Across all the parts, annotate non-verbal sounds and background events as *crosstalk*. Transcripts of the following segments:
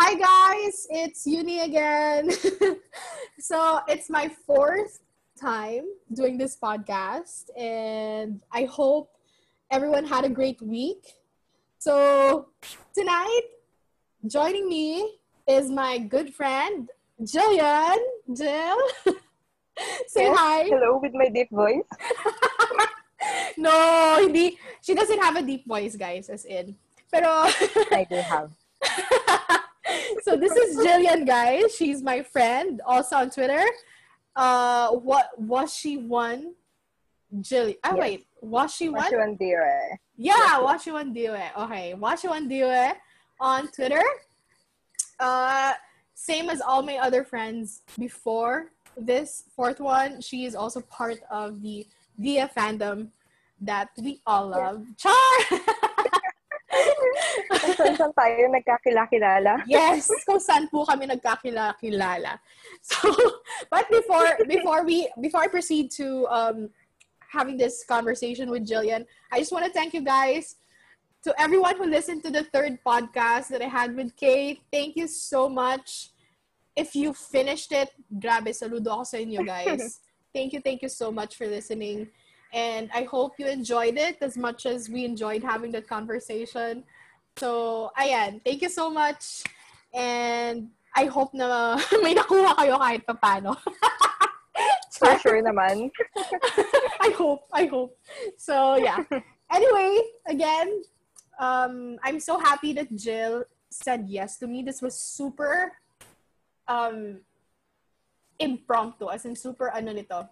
Hi guys, it's Uni again. *laughs* so it's my fourth time doing this podcast, and I hope everyone had a great week. So tonight, joining me is my good friend Jillian. Jill, *laughs* say Yes, hi. Hello with my deep voice. *laughs* no, hindi. She doesn't have a deep voice, guys, as in. Pero I do have. So this is Jillian, guys. She's my friend, also on Twitter. Uh, what was she one? Jillian. Oh Yes. wait, was she one? Mashuan dire. Yeah, Washi One Diwe. Okay, Washi One Diwe on Twitter. Uh, same as all my other friends before this fourth one. She is also part of the Via fandom that we all love. Char! *laughs* Kung saan tayo nagkakilala. *laughs* yes, kung saan po kami nagkakilala. *laughs* So, but before before we before I proceed to um having this conversation with Jillian, I just want to thank you guys to everyone who listened to the third podcast that I had with Kate. Thank you so much. If you finished it, grabe, saludo ako sa inyo guys. *laughs* thank you, thank you so much for listening. And I hope you enjoyed it as much as we enjoyed having the conversation. So, ayan, thank you so much. And I hope na *laughs* may nakuha kayo kahit papano. *laughs* For sure naman. *laughs* I hope, I hope. So, yeah. Anyway, again, um, I'm so happy that Jill said yes to me. This was super um, impromptu, as in super ano nito,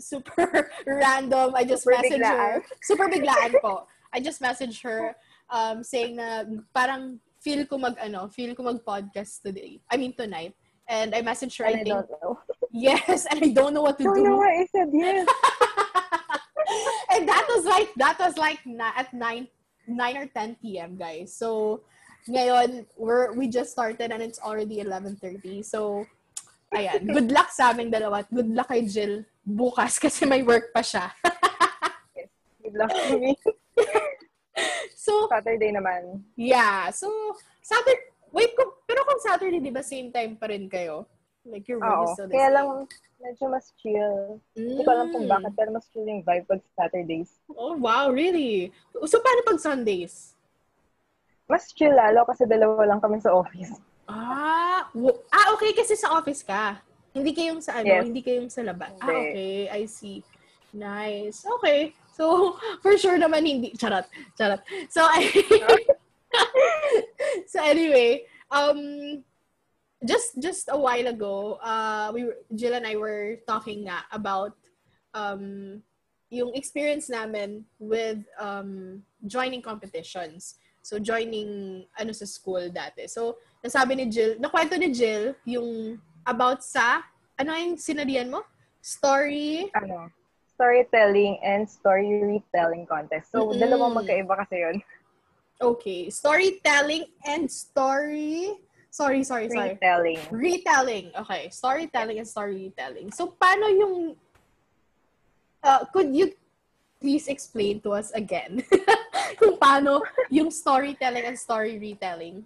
super random. I just Super messaged biglaan. her. Super biglaan po. I just messaged her um, saying na parang feel ko mag ano, feel ko mag podcast today. I mean tonight. And I messaged her And I I think don't know. *laughs* yes, and I don't know what to Don't do. know why I said yes. *laughs* and that was like that was like na- at 9 9 or 10 p.m. guys. So ngayon we're we just started and it's already 11:30. So ayan, *laughs* good luck sa aming dalawa. Good luck kay Jill bukas kasi may work pa siya. Good luck to me. So Saturday naman. yeah, so Saturday Wait, kung, pero kung Saturday, di ba same time pa rin kayo? Like your is Oo. still the Kaya same. lang, medyo mas chill. Hindi ko alam kung Mm. bakit, pero mas chill yung vibe pag Saturdays. Oh, wow, really? So, paano pag Sundays? Mas chill lalo kasi dalawa lang kami sa office. Ah, wo- ah, okay, kasi sa office ka. Hindi kayong sa ano, Yes. hindi kayong sa labas. Ah, okay, I see. Nice. Okay. So, *laughs* for sure naman hindi. Charot. Charot. So, I, *laughs* so anyway, um, just just a while ago, uh, we were, Jill and I were talking nga about um, yung experience namin with um, joining competitions. So, joining ano sa school dati. So, nasabi ni Jill, nakwento ni Jill yung about sa, ano yung sinadian mo? Story. Ano, storytelling and story retelling contest. So, Mm-mm. dalawang magkaiba kasi yun. Okay. Storytelling and story. Sorry, sorry, sorry. Retelling. Retelling. Okay. Storytelling and story retelling. So, paano yung... Uh, could you please explain to us again *laughs* kung paano yung storytelling and story retelling?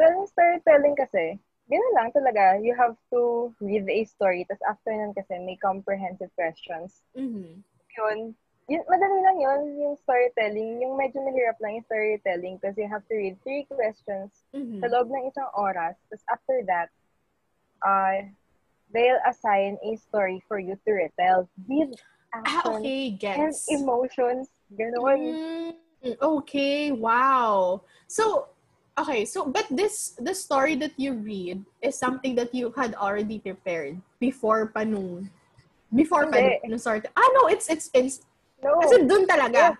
Well, yung storytelling kasi, ganun lang talaga. You have to read a story, tapos after nun kasi may comprehensive questions. Mhm. Yun, yun, madali lang yun, yung storytelling. Yung medyo mahirap lang yung storytelling because you have to read three questions Mhm. sa loob ng isang oras. Tapos after that, uh, they'll assign a story for you to retell with Ah, action okay. and emotions. Ganun. Mm, okay, wow. So, okay, so but this the story that you read is something that you had already prepared before pa nung before pa Hindi. nung start. Ah, no, it's it's it's No. kasi dun talaga.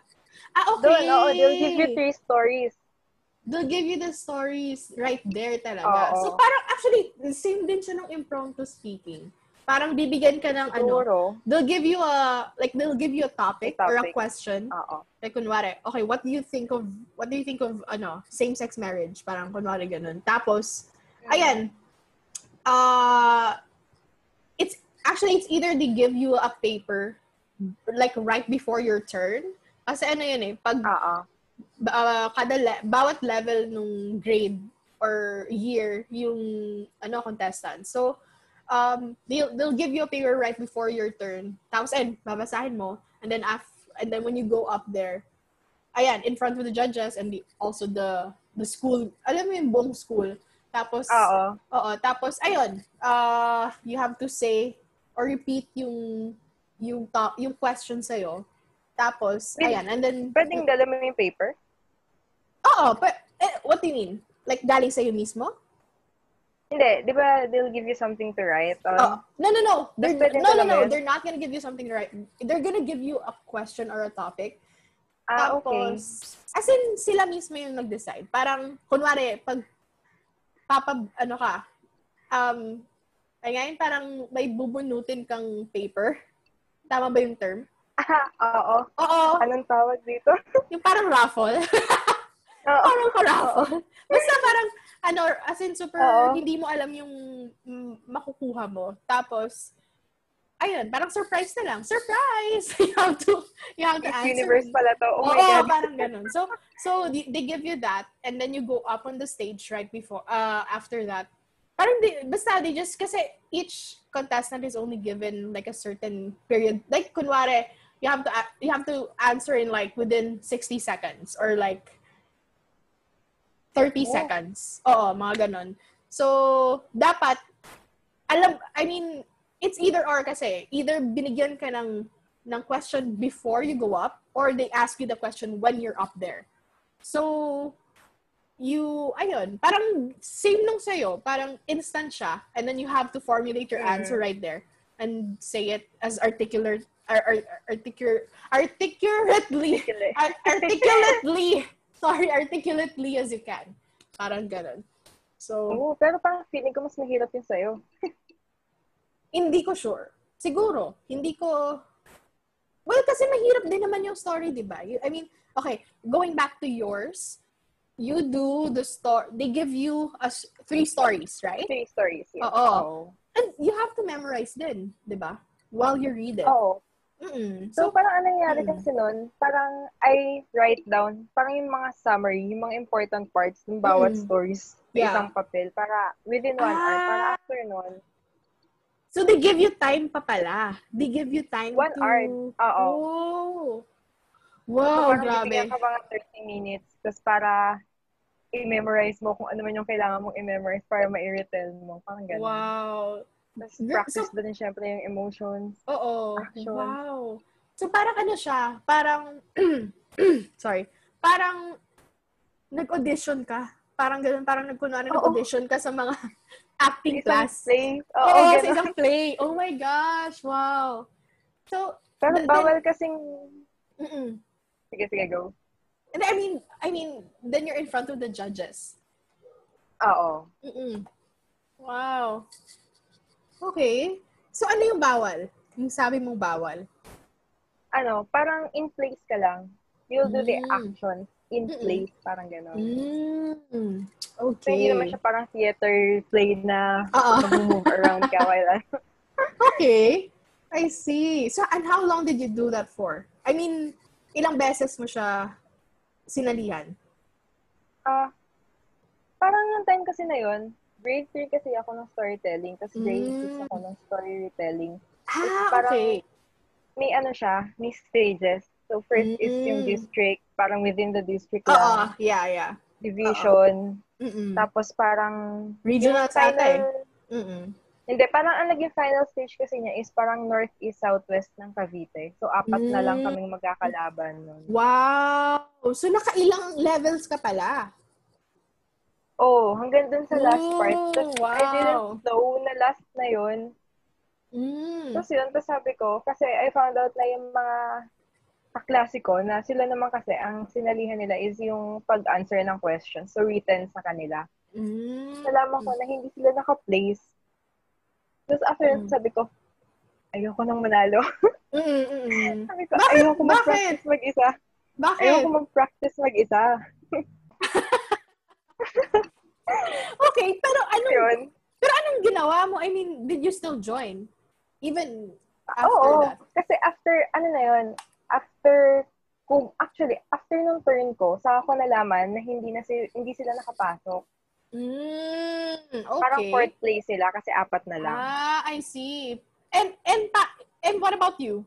Ah, okay. Doon, oo, they'll give you three stories. They'll give you the stories right there talaga. Oo. So parang actually same din siya ng impromptu speaking. Parang bibigyan ka ng ano, Siguro. they'll give you a like they'll give you a topic, A or a topic. question. Oo. Like, kunwari, okay, what do you think of, what do you think of, ano, same-sex marriage? Parang, kunwari, ganun. Tapos, ayan, uh, it's, actually, it's either they give you a paper, like, right before your turn. Kasi ano yun eh, pag, Oo. uh, kada, le- bawat level nung grade or year yung ano contestant. So, um, they'll, they'll give you a paper right before your turn. Tapos, and babasahin mo. And then, af, and then when you go up there, ayan, in front of the judges and the, also the the school, alam mo yung buong school. Tapos, Oo. oo, tapos, ayun, uh, you have to say or repeat yung yung top, yung question sa'yo. Tapos, Wait, ayan, and then, Pwedeng dala mo yung paper? oo, but, eh, what do you mean? Like, galing sa'yo mismo? Hindi. Di ba they'll give you something to write? on? Oh, no, no, no. They're, no, no, no. yun? They're not gonna give you something to write. They're gonna give you a question or a topic. ah, okay. Tapos, as in, sila mismo yung nag-decide. Parang, kunwari, pag, papa, ano ka, um, ay ngayon, parang may bubunutin kang paper. Tama ba yung term? Ah, oo. Oo. Anong tawag dito? Yung parang raffle. *laughs* Oo. parang ka-raffle. Basta parang, ano, as in super, Oo. hindi mo alam yung makukuha mo. Tapos, ayun, parang surprise na lang. Surprise! *laughs* you have to, you have to Miss answer. Universe pala to. Oh Oo, my God. parang ganun. So, so they, they give you that, and then you go up on the stage right before, uh, after that. Parang, di, basta they just, kasi each contestant is only given like a certain period. Like, kunwari, you have to, you have to answer in like within 60 seconds or like 30 Oh. seconds. Oo, mga ganun. So, dapat, alam, I mean, it's either or kasi. Either binigyan ka ng, ng question before you go up or they ask you the question when you're up there. So, you, ayun, parang same nung sa'yo. Parang instant siya. And then you have to formulate your Mm. answer right there and say it as articulate, ar, ar, articulate, articulately, ar- articulately, sorry, *laughs* articulately as you can. Parang ganun. So, Oo, pero parang feeling ko mas mahirap yun sa'yo. *laughs* hindi ko sure. Siguro, hindi ko... Well, kasi mahirap din naman yung story, di ba? I mean, okay, going back to yours, you do the story, they give you a s three stories, right? Three stories. Yes. Oo. And you have to memorize din, di ba? While you read it. Oo. Mm-mm. So, So, parang ano nangyari mm. kasi nun, parang I write down, parang yung mga summary, yung mga important parts ng bawat Mm. stories sa Yeah. isang papel para within one hour, para Ah. after nun, so they give you time pa pala. They give you time One to... hour. Oo. Oh. so Wow, parang grabe. ka mga 30 minutes, tapos para i-memorize mo kung ano man yung kailangan mong i-memorize para ma-retell mo. Parang ganun. Wow. Tapos practice so- din syempre yung emotions. Oo. Action. Wow. So, parang ano siya, parang, *clears throat* sorry, parang nag-audition ka. Parang ganun, parang nagkunwari nag-audition ka sa mga *laughs* acting Isang class. play. Oo, Oo, sa ganun. isang play. Oh my gosh, wow. So, Pero Then- bawal kasing... mm Sige, sige, go. And I mean, I mean, then you're in front of the judges. Oo. Mm-mm. Wow. Okay. So, ano yung bawal? Yung sabi mong bawal? Ano, parang in place ka lang. You'll do the Mm. actions in Mm-mm. place. Parang gano'n. Mm. So, Okay. hindi naman siya parang theater play na Oo. mag-move around ka while. *laughs* Okay. I see. So, and how long did you do that for? I mean, ilang beses mo siya sinalihan? Ah, parang yung time kasi na yun, grade 3 kasi ako ng storytelling, tapos grade Mm. 6 ako ng storytelling. Ah, parang- okay. May ano siya, may stages. So, first is yung Mm. district, parang within the district Oo, lang, yeah, yeah. division, Mm-mm. tapos parang Regional sa ata eh. Mm-mm. Hindi, parang ang naging final stage kasi niya is parang north, east, southwest ng Cavite. So, apat na lang Mm. kaming magkakalaban nun. Wow! So, nakailang levels ka pala? Oh, hanggang dun sa last Oh, part. Tapos, I wow. didn't know na last na yun. Mm. Tapos yun, tapos sabi ko, kasi I found out na yung mga kaklase ko na sila naman kasi ang sinalihan nila is yung pag-answer ng questions. So, written sa kanila. Mm. Nalaman ko na hindi sila naka-place. Tapos after Mm. sabi ko, ayoko nang manalo. *laughs* Mm, mm, mm. sabi ko, Bakit? ayoko mag-practice mag-isa. Bakit? Ayoko mag-practice mag-isa. *laughs* *laughs* Okay, pero anong, Yun. pero anong ginawa mo? I mean, did you still join? Even after Oo. that? Kasi after, ano na yun, after, kung, actually, after nung turn ko, saka ko nalaman na hindi na si, hindi sila nakapasok. Mm, okay. Parang fourth place sila kasi apat na lang. Ah, I see. And and pa- and what about you?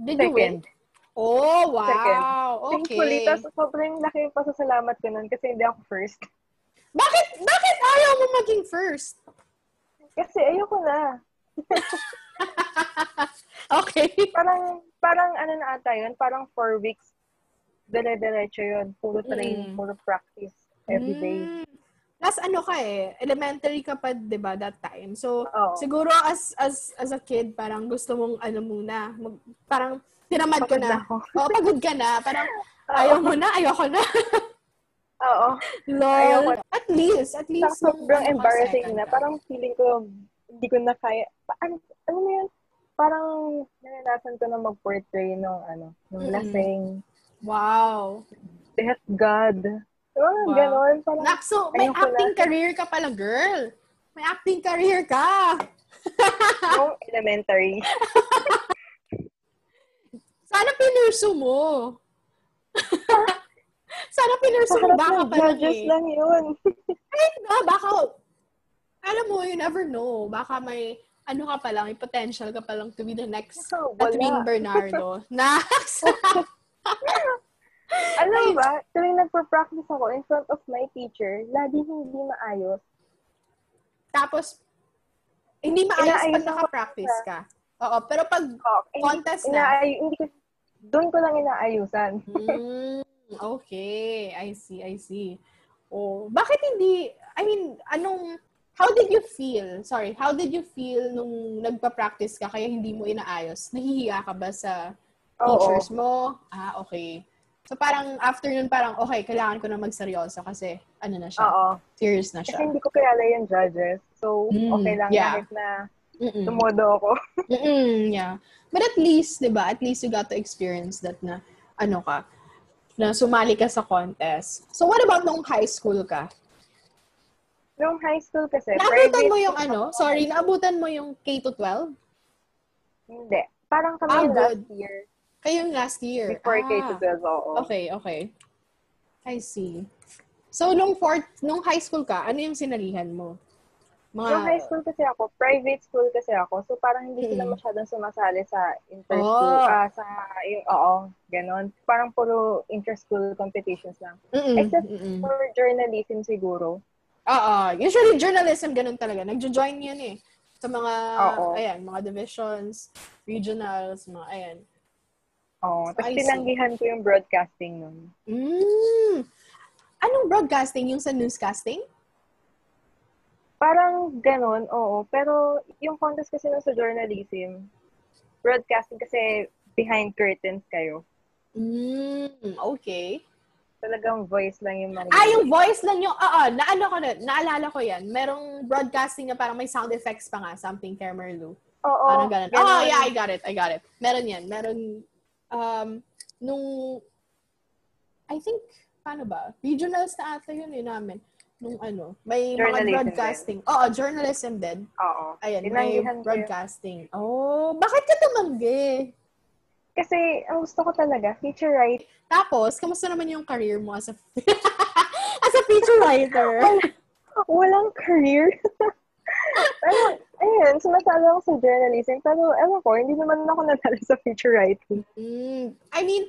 Did you win? Oh, wow. Second. Okay. Thankfully, tapos sobrang laki yung pasasalamat ko nun kasi hindi ako first. Bakit bakit ayaw mo maging first? Kasi ayoko na. *laughs* okay. Parang, parang ano na ata yun, parang four weeks, dire-diretso yun. Puro training, Mm. puro practice every day. Mm. Plus ano ka eh, elementary ka pa 'di ba that time. So Oo. siguro as as as a kid parang gusto mong ano muna, mag, parang tinamad ka Pagod na. na ako. Oo, pagod ka na. Parang *laughs* ayaw mo na, ayoko na. Oo. Lol. At least, at least. Nung sobrang ka, embarrassing na. ka. Parang feeling ko, hindi ko na kaya. Pa- Ano, ano mo yun? Parang naranasan ko na mag-portray nung ano, nung lasing. Wow. Death God. Parang Wow. ganon. Parang, Nakso, may Ayoko na. acting career ka pala, girl. May acting career ka. nung elementary. *laughs* Sana pinursu mo. *laughs* Sana pinursu Sa mo. Baka pa lang eh. lang yun. *laughs* Kahit na, baka, alam mo, you never know. Baka may, ano ka pa lang, may potential ka pa lang to be the next Oh. Catherine Bernardo. *laughs* Next! Alam mo ba, tuwing nagpa-practice ako in front of my teacher, lagi hindi maayos. Tapos, hindi maayos pag naka-practice ka. Oo, pero pag eh, contest na, inaay- hindi ko, doon ko lang inaayusan. Mm, okay. I see, I see. Oh, bakit hindi, I mean, anong, how did you feel? Sorry, how did you feel nung nagpa-practice ka kaya hindi mo inaayos? Nahihiya ka ba sa Oo. teachers mo? Ah, okay. So parang after nun, parang okay, kailangan ko na magseryoso kasi ano na siya, Oo. serious na Kasi siya. hindi ko kilala yung judges. So, Mm, okay lang yeah. kahit na Mm-mm. tumodo ako. *laughs* Mm-mm, yeah. But at least, di ba, at least you got to experience that na, ano ka, na sumali ka sa contest. So what about nung high school ka? Nung high school kasi, Naabutan mo yung ano? Sorry, naabutan mo yung K-12? Hindi. Parang kami Ah, yung last good. year. Kayo yung last year. Before ah, K-12, oo. Okay, okay. I see. So, nung fourth, nung high school ka, ano yung sinalihan mo? Mga, Nung high school kasi ako, private school kasi ako. So, parang hindi sila Mm. masyadong sumasali sa inter-school. Oh. Ah, sa, yung, oo, ganon. Parang puro inter-school competitions lang. Mm-mm, Except mm-mm. for journalism siguro. Oo. Usually, journalism, ganun talaga. Nagjo-join yun eh. Sa mga, Oo. ayan, mga divisions, regionals, mga, ayan. Oo. Tapos I see. tinanggihan ko yung broadcasting nun. Mm. Anong broadcasting? Yung sa newscasting? Parang ganon, oo. Pero yung contest kasi nun sa journalism, broadcasting kasi behind curtains kayo. Mm, okay. Talagang voice lang yung marinig. Ah, yung voice lang yung, oo, naano ko na, naalala ko yan. Merong broadcasting na parang may sound effects pa nga, something Camerlu. Oo. Parang ganun. ganon. Oh, yeah, I got it, I got it. Meron yan. Meron, um, nung, I think, paano ba? Regionals na ata yun eh namin. Nung ano, may mga broadcasting. Oo, journalism din. Oo. Ayan, may ko yun. broadcasting. Oh, bakit ka tumanggi? Kasi ang gusto ko talaga, feature write. Tapos, kamusta naman yung career mo as a *laughs* as a feature writer? *laughs* Walang career. *laughs* pero, ayun, sumasali ako sa journalism. Pero, ewan ko, hindi naman ako nadala sa feature writing. Mm, I mean,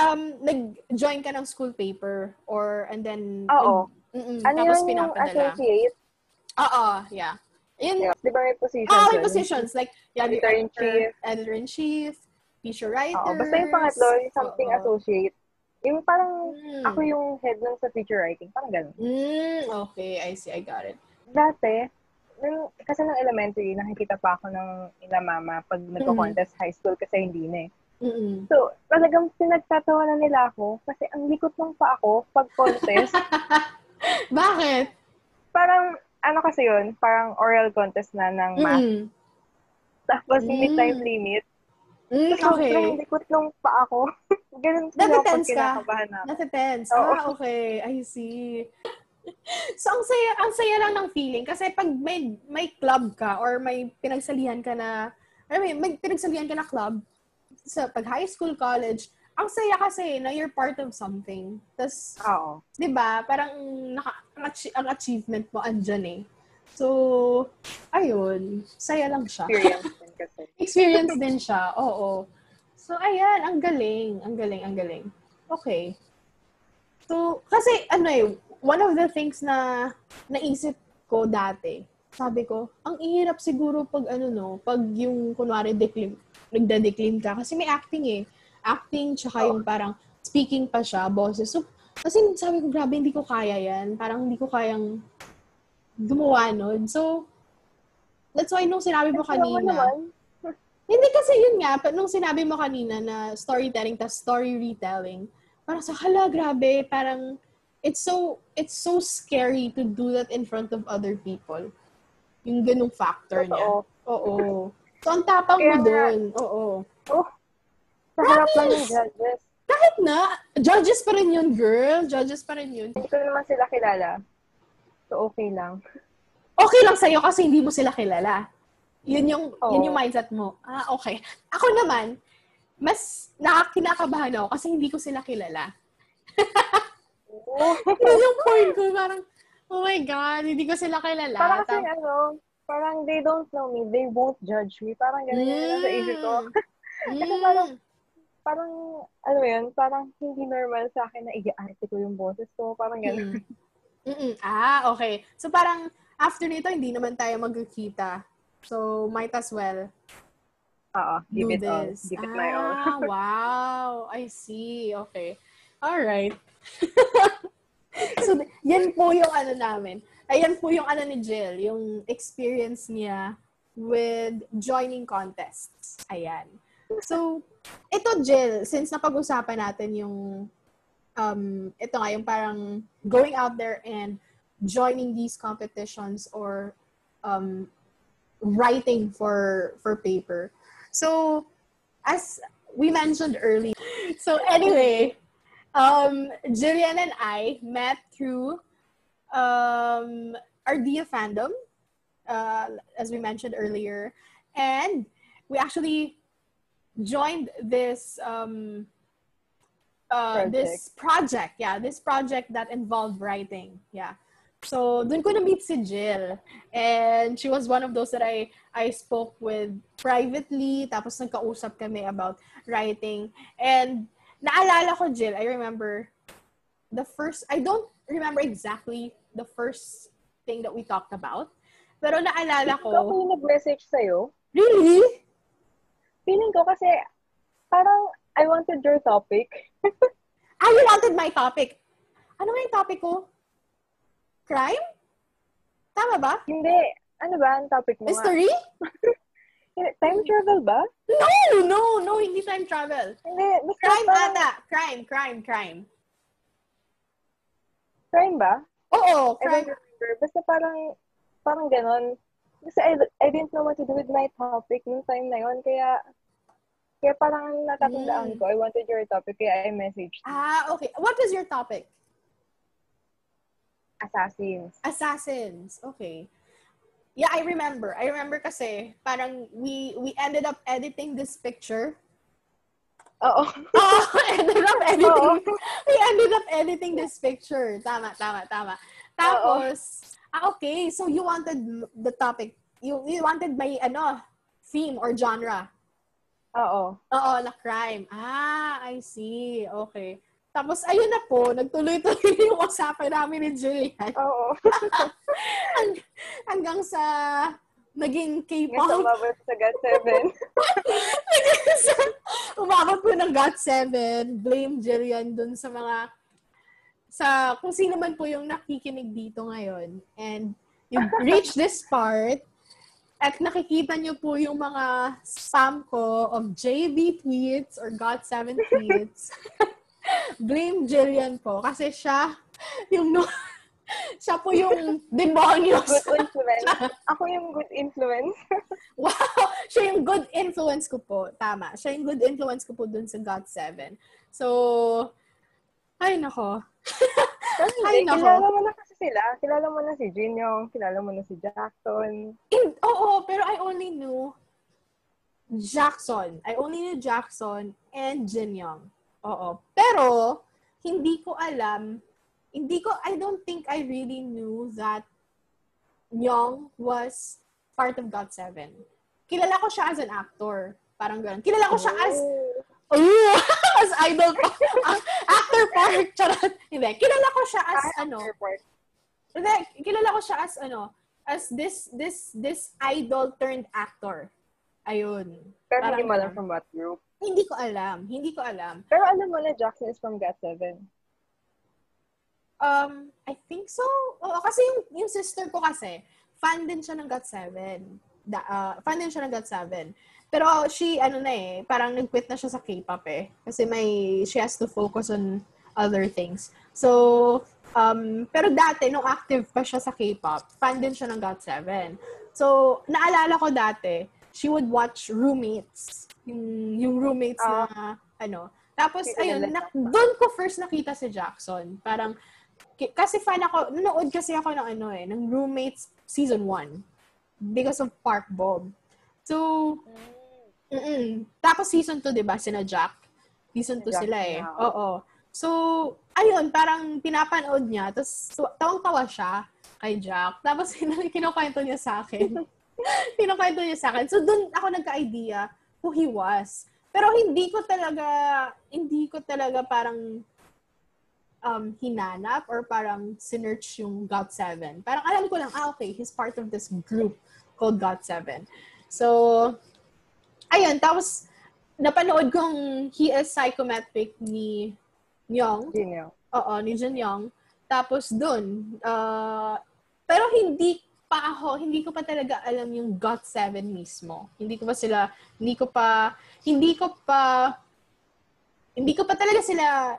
um, nag-join ka ng school paper or and then Oo. Mm-mm, Ano tapos yun yung associate? Oo, yeah. Yun, Yeah. Di ba may positions? oh, may yun? positions like yeah, Editor-in-chief. editor-in-chief, feature writer. Oo, basta yung pangatlo, yung something associate. Yung parang, Mm. ako yung head ng sa feature writing. Parang ganun. Mm, okay, I see, I got it. Dati, nung, kasi nung elementary, nakikita pa ako ng ina mama pag nagko-contest high school kasi hindi na eh. Mm-mm. So, talagang pinagtatawanan nila ako kasi ang likot ng pa ako pag contest. *laughs* Bakit? parang, ano kasi yun, parang oral contest na ng math. Mm. Tapos, may Mm. time limit. Mm, So, okay. sobrang likot ng pa ako. *laughs* Ganun sila pag Nati-tense ka? kinakabahan ako. Nasa tense. Oo. Ah, okay. I see. *laughs* So, ang saya, ang saya lang ng feeling. Kasi pag may, may club ka or may pinagsalihan ka na, I mean, may pinagsalihan ka na club, sa pag high school, college, ang saya kasi na you're part of something. Tapos, Oo. di ba, parang naka, ang, achie- ang achievement mo andyan eh. So, ayun, saya lang siya. Experience din *laughs* kasi. Experience din siya, oo. So, ayan, ang galing, ang galing, ang galing. Okay. So, kasi ano eh, one of the things na naisip ko dati, sabi ko, ang ihirap siguro pag ano no, pag yung kunwari declaim, nagda-declaim ka. Kasi may acting eh. Acting, tsaka yung parang speaking pa siya, boses. So, kasi sabi ko, grabe, hindi ko kaya yan. Parang hindi ko kayang gumawa nun. So, that's why nung sinabi mo kanina, *laughs* hindi kasi yun nga, nung sinabi mo kanina na storytelling tas story retelling, parang sa hala, grabe, parang it's so it's so scary to do that in front of other people. Yung ganung factor niya. Totoo. Oo. So, ang tapang mo Kaya dun. Oo. Oh, sa harap lang ng Promise! judges. Kahit na, judges pa rin yun, girl. Judges pa rin yun. Hindi ko naman sila kilala. So, okay lang. Okay lang sa'yo kasi hindi mo sila kilala. Yun yung, Oo. yun yung mindset mo. Ah, okay. Ako naman, mas nakakinakabahan ako kasi hindi ko sila kilala. Oh. *laughs* Yun yung point ko. Parang, oh my God, hindi ko sila kilala. parang kasi Tap- ano, parang they don't know me, they won't judge me. Parang ganun yung nasa isip ko. Mm. *laughs* Kasi parang- Parang, ano yun, parang hindi normal sa akin na i-arte ko yung boses ko. Parang ganun. Mm. *laughs* Mm-mm. Ah, okay. So parang, after nito, hindi naman tayo magkikita. So, might as well Oo, give do it all. this. Give it my all. Ah, *laughs* wow. I see. Okay. All right. *laughs* so, yan po yung ano namin. Ayan po yung ano ni Jill, yung experience niya with joining contests. Ayan. So, ito Jill, since napag-usapan natin yung um, ito nga, yung parang going out there and joining these competitions or um, writing for for paper. So, as we mentioned earlier, so anyway, um, Jillian and I met through um, fandom, uh, as we mentioned earlier, and we actually joined this um, uh, this project. Yeah, this project that involved writing. Yeah. So, dun ko na-meet si Jill. And she was one of those that I I spoke with privately. Tapos nagkausap kami about writing. And naalala ko, Jill, I remember the first, I don't remember exactly the first thing that we talked about. Pero naalala Ikaw ko ko, yung nag-message sa'yo. really? Feeling ko kasi, parang, I wanted your topic. Ah, you wanted my topic. Ano nga yung topic ko? Crime? Tama ba? Hindi. Ano ba ang topic mo? Mystery? *laughs* Time travel ba? No, no, no, hindi time travel. Hindi. Crime parang- ata. Crime, crime, crime. Crime ba? Oo, crime. Basta parang, parang ganon. Kasi I, I didn't know what to do with my topic nung time na yon Kaya, kaya parang ang natatandaan Mm. ko, I wanted your topic, kaya I messaged. Ah, okay. What is your topic? Assassins. Assassins. Okay. Yeah, I remember. I remember kasi parang we we ended up editing this picture. Oo. *laughs* Oh, ended up editing. Oo. we ended up editing this picture. Tama, tama, tama. Tapos, ah, okay. So you wanted the topic. You you wanted by ano, theme or genre. Oo. Oo, na crime. Ah, I see. Okay. Tapos, ayun na po, nagtuloy-tuloy yung usapan namin ni Julian. Oo. *laughs* Hang- hanggang sa naging K-pop. umabot sa God 7. *laughs* Hanggang sa umabot po ng GOT7. Blame Jillian dun sa mga sa kung sino man po yung nakikinig dito ngayon. And you reach this part at nakikita niyo po yung mga spam ko of JB tweets or GOT7 *laughs* tweets. *laughs* Blame Jillian po kasi siya yung no, *laughs* siya po yung demonyos. Good influence. Ako yung good influence. Wow! Siya yung good influence ko po. Tama. Siya yung good influence ko po dun sa GOT7. So, ay nako. *laughs* Ay, nako. kilala mo na kasi sila. Kilala mo na si Jin Young, kilala mo na si Jackson. In, oo, pero I only knew Jackson. I only knew Jackson and Jin Young. Oo. Pero, hindi ko alam, hindi ko, I don't think I really knew that Young was part of GOT7. Kilala ko siya as an actor. Parang ganun. Kilala ko siya as, oh, *laughs* as idol ko. actor part. Charot. Hindi. Kilala ko siya as, ano, hindi. Kilala ko siya as, ano, as this, this, this idol turned actor. Ayun. Pero Parang hindi mo alam from what group. Hindi ko alam. Hindi ko alam. Pero alam mo na Jackson is from GOT7. Um, I think so. Oo, kasi yung, yung sister ko kasi, fan din siya ng GOT7. Da, uh, fan din siya ng GOT7. Pero she, ano na eh, parang nag-quit na siya sa K-pop eh. Kasi may, she has to focus on other things. So, um, pero dati, nung active pa siya sa K-pop, fan din siya ng GOT7. So, naalala ko dati, she would watch roommates. Yung, yung roommates na, ano. Tapos, ayun, na, doon ko first nakita si Jackson. Parang, kasi fan ako, nanood kasi ako ng ano eh, ng roommates season 1. Because of Park Bob. So, mm Tapos season 2, di ba, sina Jack. Season 2 Jack sila eh. na, Oo. So, ayun, parang pinapanood niya. Tapos, tawang-tawa siya kay Jack. Tapos, *laughs* kinukwento niya sa akin. *laughs* kinukwento niya sa akin. So, doon ako nagka-idea who he was. Pero hindi ko talaga, hindi ko talaga parang um, hinanap or parang sinearch yung GOT7. Parang alam ko lang, ah, okay, he's part of this group called GOT7. So, ayun, tapos, napanood kong he is psychometric ni. Yun yun. Oo, ni Jin Young. Tapos dun, uh, pero hindi pa ako, hindi ko pa talaga alam yung GOT7 mismo. Hindi ko pa sila, hindi ko pa, hindi ko pa, hindi ko pa talaga sila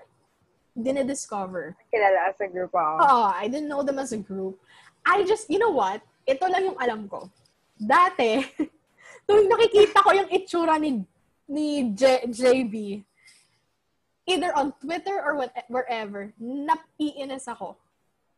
dinediscover. Kilala as a group ako. Oo, I didn't know them as a group. I just, you know what? Ito lang yung alam ko. Dati, *laughs* tuwing nakikita ko yung itsura ni ni J- JB, either on Twitter or wherever, napiinis ako.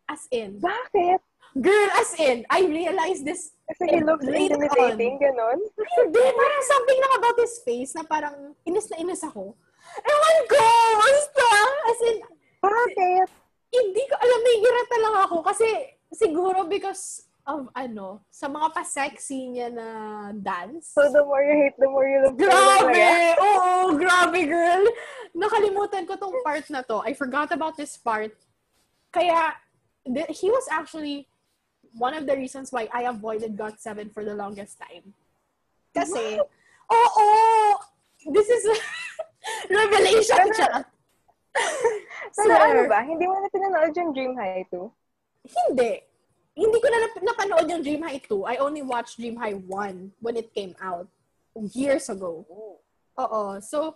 As in, Bakit? girl, as in, I realized this Kasi he looks intimidating, ganun. hindi, parang something lang about his face na parang inis na inis ako. Ewan ko! Basta! As in, Bakit? hindi ko alam, nahihirata lang ako kasi siguro because of ano, sa mga pa-sexy niya na dance. So the more you hate, the more you love. Grabe! Oo, grabe, girl! Nakalimutan ko tong part na to. I forgot about this part. Kaya, th- he was actually one of the reasons why I avoided GOT7 for the longest time. Kasi, oo! this is *laughs* revelation siya. Pero ano Swear. ba? Hindi mo na pinanood yung Dream High 2? Hindi. Hindi ko na nap- napanood yung Dream High 2. I only watched Dream High 1 when it came out years ago. Oo. So,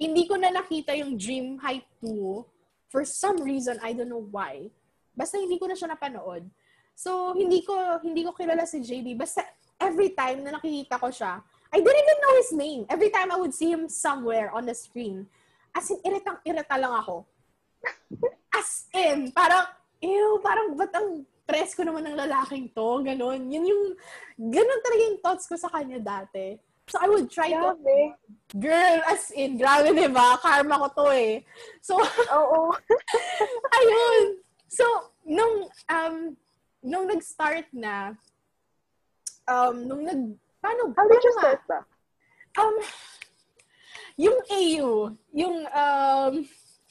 hindi ko na nakita yung Dream High 2 for some reason. I don't know why. Basta hindi ko na siya napanood. So, hindi ko hindi ko kilala si JB. Basta every time na nakikita ko siya, I didn't even know his name. Every time I would see him somewhere on the screen, as in, iritang-irita lang ako. *laughs* As in, parang, ew, parang ba't ang presko naman ng lalaking to? Ganon. Yun yung, ganon talaga yung thoughts ko sa kanya dati. So, I would try to, Grabe. girl, as in, grabe, di ba? Karma ko to eh. So, Oo. *laughs* ayun. So, nung, um, nung nag-start na, um, nung nag, paano, How did you start ba? Um, yung AU, yung, um,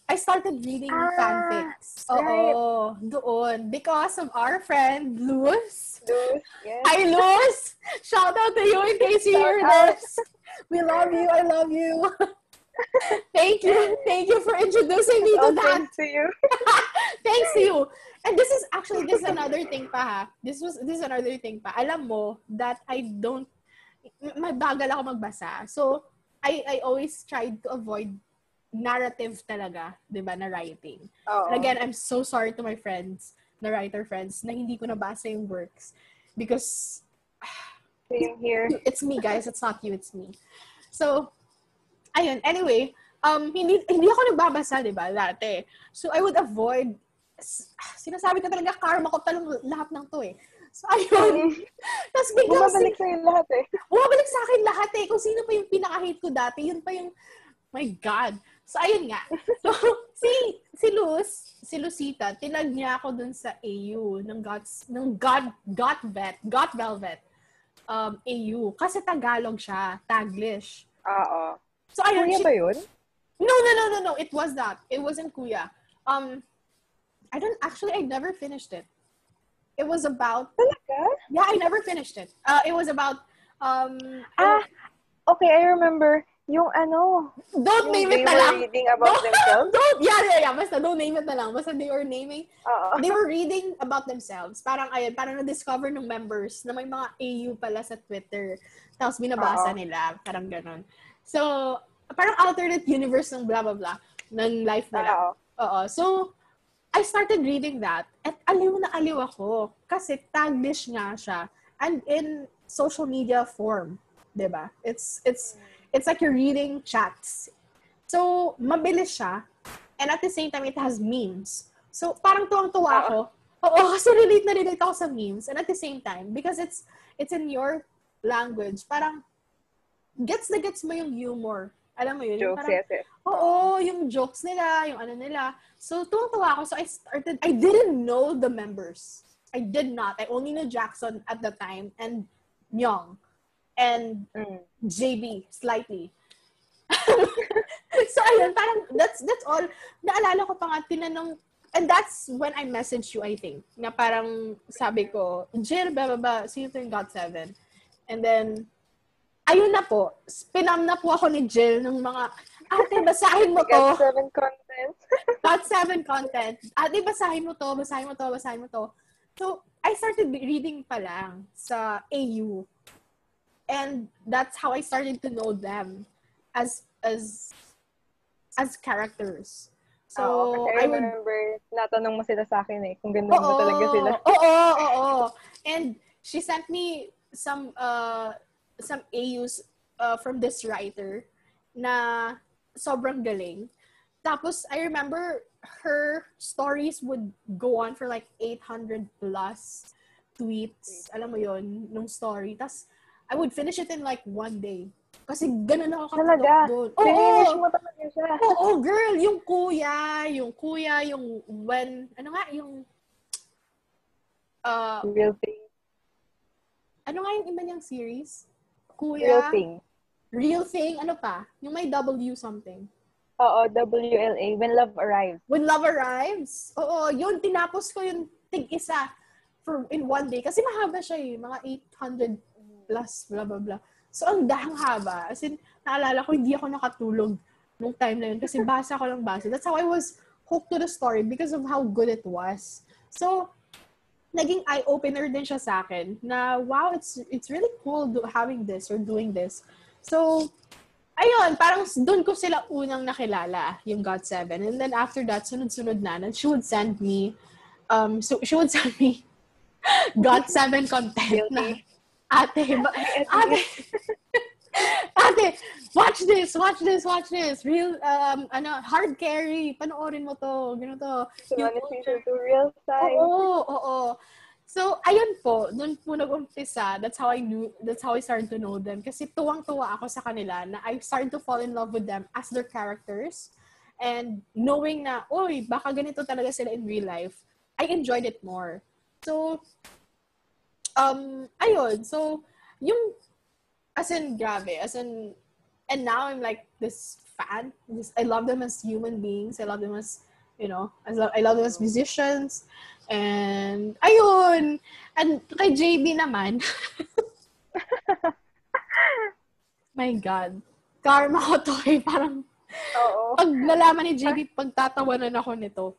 I started reading Ah, fanfics. right. Oo, doon. Because of our friend, Luz. Luz, yes. Hi, Luz! Shout out to you in case you hear this. We love you. I love you. *laughs* Thank you. Thank you for introducing me to Oh, that. thanks to you. *laughs* Thanks to you. And this is actually this is *laughs* another thing pa ha. This was this is another thing pa. Alam mo that I don't mabagal ako magbasa. So I I always tried to avoid narrative talaga, 'di ba, na writing. Oo. And again, I'm so sorry to my friends, na writer friends, na hindi ko nabasa yung works because *sighs* Same here. it's me guys, it's not you, it's me. So, ayun, anyway, um, hindi, hindi ako nagbabasa, di ba, dati. So, I would avoid, sinasabi ko talaga, karma ko talang lahat ng to eh. So, ayun. *laughs* Tapos biglang, Bumabalik si- sa'yo lahat eh. bumabalik sa akin lahat eh. Kung sino pa yung pinaka-hate ko dati, yun pa yung, my God. So, ayun nga. So, *laughs* si, si Luz, si Lucita, tinag niya ako dun sa AU ng God's, ng God, God Vet, God Velvet um, AU. Kasi Tagalog siya, Taglish. Oo. So, ayun. Kuya she- ba yun? No, no, no, no, no. It was that. It wasn't Kuya. Um, I don't, actually, I never finished it. It was about, Talaga? yeah, I never finished it. Uh, it was about, um, Ah, okay, I remember. Yung ano, don't yung name it na lang. reading about themselves. *laughs* Don't, yeah, yeah, yeah. Basta don't name it na lang. Basta they were naming, Oo. they were reading about themselves. Parang, ayun, parang na-discover ng members na may mga AU pala sa Twitter. Tapos binabasa Oo. nila. Parang ganon. So, parang alternate universe ng blah, blah, blah ng life nila. Oo. So, I started reading that at aliw na aliw ako kasi taglish nga siya and in social media form, ba? It's it's it's like you're reading chats. So, mabilis siya and at the same time it has memes. So, parang tuwang-tuwa ako. Oo, *laughs* kasi relate na relate ako sa memes and at the same time because it's it's in your language, parang gets na gets mo yung humor. Alam mo yun? Jokes, parang, yes, yes. Oo, yung jokes nila, yung ano nila. So, tuwang-tuwa ako. So, I started, I didn't know the members. I did not. I only knew Jackson at the time and Myung and Mm. JB slightly. *laughs* so, ayun, parang that's that's all. Naalala ko pa nga, tinanong, and that's when I messaged you, I think, na parang sabi ko, Jill, blah, blah, blah, see you in God 7. And then, ayun na po, pinam na po ako ni Jill ng mga, ate, basahin mo *laughs* to. Got seven content. *laughs* God 7 content. Ate, basahin mo to, basahin mo to, basahin mo to. So, I started reading pa lang sa AU. And that's how I started to know them as as as characters. So, kasi I I would remember, natanong mo sila sa akin eh, kung ganda mo talaga sila. *laughs* Oo, oo, oo. And she sent me some uh some AUs uh, from this writer na sobrang galing. Tapos I remember her stories would go on for like 800 plus tweets. Alam mo yon nung story. Tapos I would finish it in like one day. Kasi ganun ako Talaga? doon. Finish Oo, mo talaga siya. Oo, girl, yung kuya, yung kuya, yung when, ano nga, yung, uh, Real thing. ano nga yung iba niyang series? Kuya, Real thing. Real Thing, ano pa? Yung may W something. Oo, WLA, When Love Arrives. When Love Arrives. Oo, yun, tinapos ko yung tig-isa for in one day. Kasi mahaba siya eh, mga 800 plus, blah, blah, blah. So, ang dahang haba. As in, naalala ko, hindi ako nakatulog nung time na yun kasi basa ko lang basa. That's how I was hooked to the story because of how good it was. So, naging eye-opener din siya sa akin na, wow, it's it's really cool do, having this or doing this. So, ayun, parang doon ko sila unang nakilala, yung God 7. And then after that, sunod-sunod na. And she would send me, um, so she would *laughs* send me *laughs* God 7 content na, ate, ate, *laughs* ate, watch this, watch this, watch this. Real, um, ano, hard carry, panoorin mo to, ganito. So, Yung- season 2, Real Side. Oo, oo. So, ayun po, doon po nag-umpisa. That's how I knew, that's how I started to know them. Kasi tuwang-tuwa ako sa kanila na I started to fall in love with them as their characters. And knowing na, oy, baka ganito talaga sila in real life, I enjoyed it more. So, um, ayun. So, yung, as in, grabe, as in, and now I'm like this fan. This, I love them as human beings. I love them as, you know, I love, I love them as musicians. And, ayun. And kay JB naman, *laughs* my God. Karma ko to eh. Parang, Oo. pag nalaman ni JB, pagtatawanan ako nito.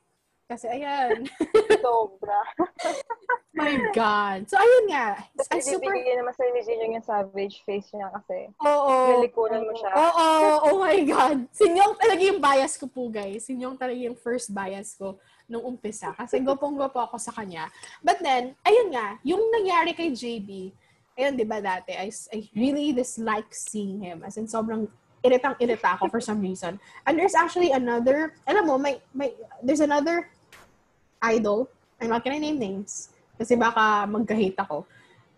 Kasi ayan. *laughs* Sobra. *laughs* my God. So, ayun nga. I Kasi super... bibigyan naman sa ni Jin yung savage face niya kasi. Oo. Nalikuran mo siya. Oo. Oh my God. Sinyong talaga yung bias ko po, guys. Sinyong talaga yung first bias ko nung umpisa. Kasi gopong-gopo ako sa kanya. But then, ayun nga, yung nangyari kay JB, ayun, di ba dati, I, I really dislike seeing him. As in, sobrang iritang-irita ako for some reason. And there's actually another, alam mo, may, may, there's another idol. I'm not gonna name names. Kasi baka magka-hate ako.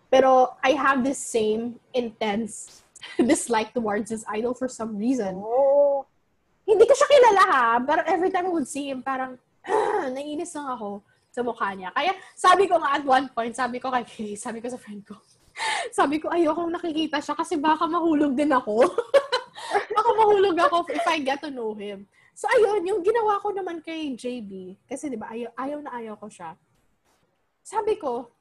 Pero I have this same intense *laughs* dislike towards this idol for some reason. Oo. hindi ko siya kilala ha, pero every time I would see him, parang, ah, *clears throat* naiinis lang ako sa mukha niya. Kaya sabi ko nga at one point, sabi ko kay Kay, sabi ko sa friend ko, *laughs* sabi ko, ayoko nakikita siya kasi baka mahulog din ako. *laughs* baka mahulog ako if I get to know him. So, ayun, yung ginawa ko naman kay JB, kasi di ba, ayaw, ayaw na ayaw ko siya. Sabi ko,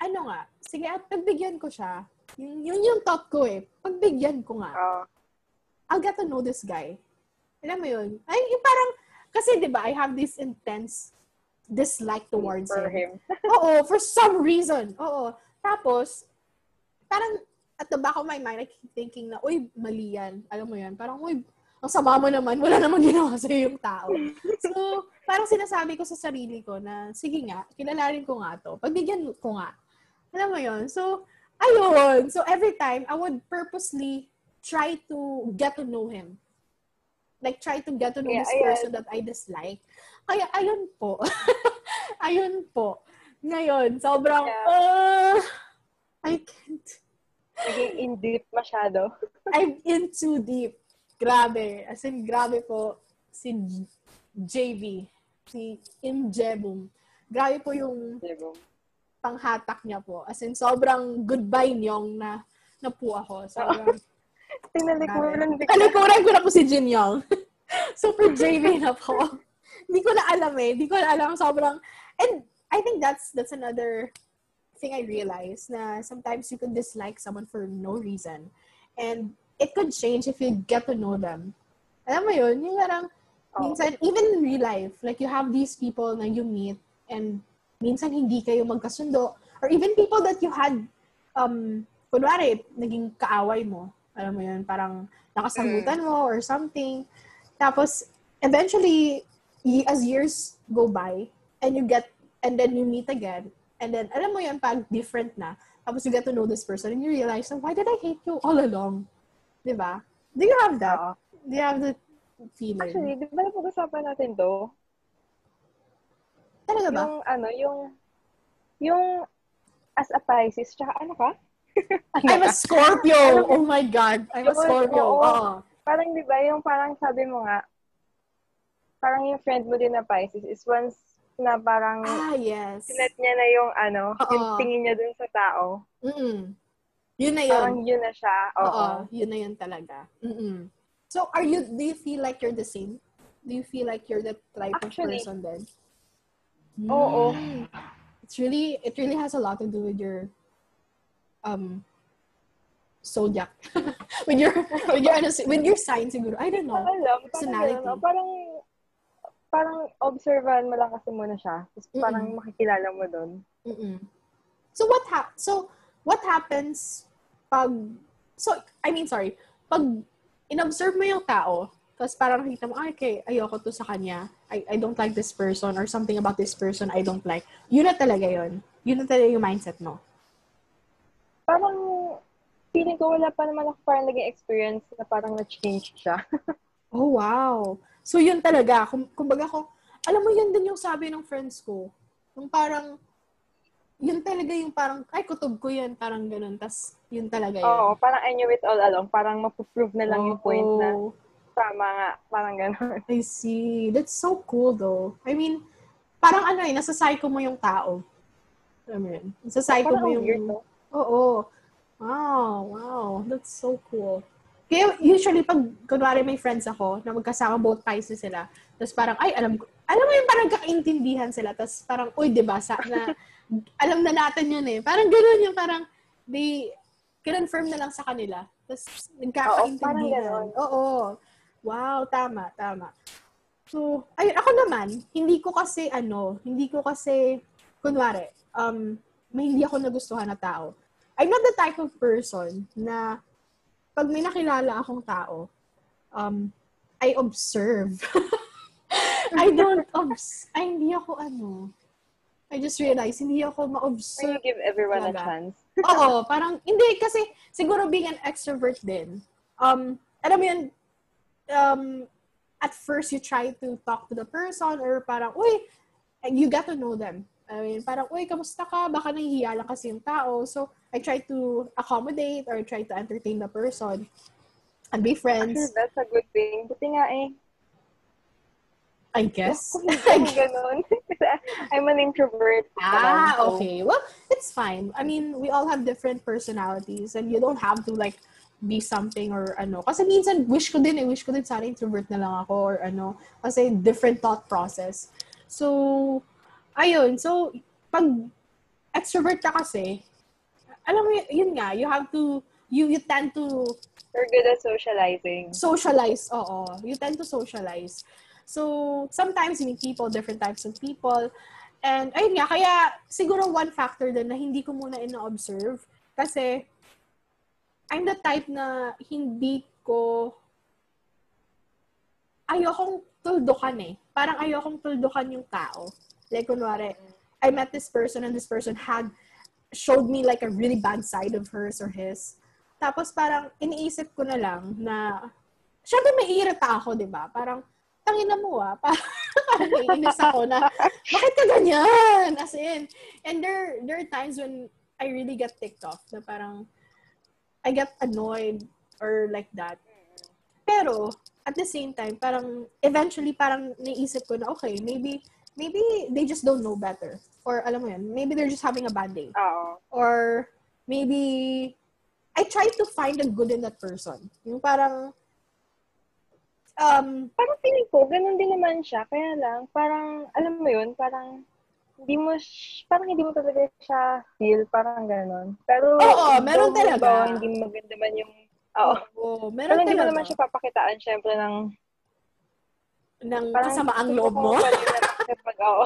ano nga, sige, at pagbigyan ko siya, yun, yun yung thought ko eh, pagbigyan ko nga, Oh. I'll get to know this guy. Alam mo yun? Ay, yung parang, kasi di ba, I have this intense dislike towards for him. him. *laughs* Oo, for some reason. Oo. Tapos, parang at the back of my mind, I keep thinking na, uy, mali yan. Alam mo yan? Parang, uy, ang sama mo naman, wala namang ginawa sa yung tao. So, parang sinasabi ko sa sarili ko na, sige nga, kilalanin ko nga to. Pagbigyan ko nga. Alam mo yun? So, ayun. So, every time, I would purposely try to get to know him. Like, try to get to know Yeah, this ayan. person that I dislike. Kaya, ayun po. *laughs* ayun po. Ngayon, sobrang, Yeah. uh, I can't. Naging in-deep masyado. I'm in too deep. Grabe. As in, grabe po si JV. Si Im Jebum. Grabe po yung panghatak niya po. As in, sobrang goodbye niyong na, na po ako. Sobrang, *laughs* Tinalikuran bigla. Kalikuran ko na po si Jin Young. *laughs* Super JV na po. *laughs* Hindi ko na alam eh. Hindi ko na alam. Sobrang, and I think that's that's another thing I realized na sometimes you could dislike someone for no reason. And it could change if you get to know them. Alam mo yun? Yung parang, Oo. minsan, even in real life, like you have these people na you meet and minsan hindi kayo magkasundo. Or even people that you had, um, kunwari, naging kaaway mo. Alam mo yun, parang nakasagutan mo or something. Tapos, eventually, as years go by, and you get, and then you meet again, and then, alam mo yun, pag different na, tapos you get to know this person, and you realize, why did I hate you all along? Diba? Do you have that? Do you have the feeling? Actually, di ba napag-usapan natin to? Talaga ba? Yung ano, yung yung as a Pisces, tsaka ano ka? Ano *laughs* I'm a? Scorpio! Oh my God! I'm a Scorpio. oo. Oo. Parang di ba, yung parang sabi mo nga, parang yung friend mo din na Pisces is once na parang Ah, yes. sinet niya na yung ano, Oo. yung tingin niya dun sa tao. Mm-mm. Yun na yun. Parang yun na siya. Oo. Oo. Yun na yun talaga. Mm-mm. So, are you, do you feel like you're the same? Do you feel like you're the type Actually, of person then? oo. Mm. It's really, it really has a lot to do with your, um, zodiac. *laughs* with your, with your, ano, with your sign siguro. I don't know. Alam, parang Personality. ganun, no? Parang, parang observan mo lang kasi muna siya. Tapos parang Mm-mm. makikilala mo dun. Mm-mm. So what hap so what happens pag so I mean sorry, pag inobserve mo yung tao, tapos parang nakita mo, ah, okay, ayoko to sa kanya. I, I don't like this person or something about this person I don't like. Yun na talaga yun. Yun na talaga yung mindset mo. Parang, feeling ko wala pa naman ako parang naging experience na parang na-change siya. *laughs* Oh, wow. So, yun talaga. Kung, kumbaga ko, alam mo, yun din yung sabi ng friends ko. Yung parang, yun talaga yung parang, ay, kutob ko yan. Parang ganun. Tapos, yun talaga yun. Oo, parang I knew it all along. Parang mapuprove na lang yung point na tama nga. Parang gano'n. I see. That's so cool though. I mean, parang ano eh, nasa psycho mo yung tao. Mo yun? Nasa psycho mo yung... weird, no? Oo. Wow, wow. That's so cool. Kaya usually pag, kunwari may friends ako, na magkasama both Pisces sila, tapos parang, ay, alam ko, alam mo yung parang kakaintindihan sila, tapos parang, uy, di ba, sa, na, alam na natin yun eh. Parang gano'n yung parang, they, confirm na lang sa kanila. Tapos, nagkakaintindihan. ganon. Oo. Wow, tama, tama. So, ayun, ako naman, hindi ko kasi, ano, hindi ko kasi, kunwari, um, may hindi ako nagustuhan na tao. I'm not the type of person na pag may nakilala akong tao, um, I observe. *laughs* I don't obs... Ay, hindi ako ano. I just realized, hindi ako ma-observe. you give everyone a Talaga. chance. *laughs* Oo, parang, hindi, kasi siguro being an extrovert din, um, alam mo yun, um, at first you try to talk to the person or parang, uy, you get to know them. I mean, parang, uy, kamusta ka? Baka nahihiya lang kasi yung tao. So, I try to accommodate or try to entertain the person and be friends. Actually, that's a good thing. Buti nga eh. I guess. *laughs* Kung *laughs* ganun. *laughs* I'm an introvert. Ah, okay. Well, it's fine. I mean, we all have different personalities and you don't have to like be something or ano. Kasi minsan, wish ko din eh. Wish ko din sana introvert na lang ako or ano. Kasi different thought process. So, ayun. So, pag extrovert ka kasi, alam mo, yun nga, you have to, you, you tend to You're good at socializing. Socialize, oo. You tend to socialize. So, sometimes you meet people, different types of people. And, ayun nga, kaya siguro one factor din na hindi ko muna ina-observe. Kasi, I'm the type na hindi ko ayokong tuldukan eh. Parang ayokong tuldukan yung tao. Like, kunwari, I met this person and this person had showed me like a really bad side of hers or his. Tapos parang iniisip ko na lang na, syempre may irita ako, di ba? Parang, tangina mo ah. *laughs* Parang naiinis ako na, bakit ka ganyan? As in, and there, there are times when I really get ticked off na parang, I get annoyed or like that. Pero, at the same time, parang, eventually, parang naisip ko na, okay, maybe, maybe they just don't know better. Or, alam mo yan, maybe they're just having a bad day. Oo. Or, maybe, I try to find the good in that person. Yung parang, um, Parang feeling ko, ganun din naman siya. Kaya lang, parang, alam mo yun, parang, hindi mo, parang hindi mo talaga siya feel, parang ganun. Pero, Oo, meron talaga. halimbawa, hindi maganda man yung, oo. oh, Pero meron hindi mo talaga naman siya papakitaan, syempre, ng, ng parang, kasamaang loob mo. pa rin na- Kapag, oo.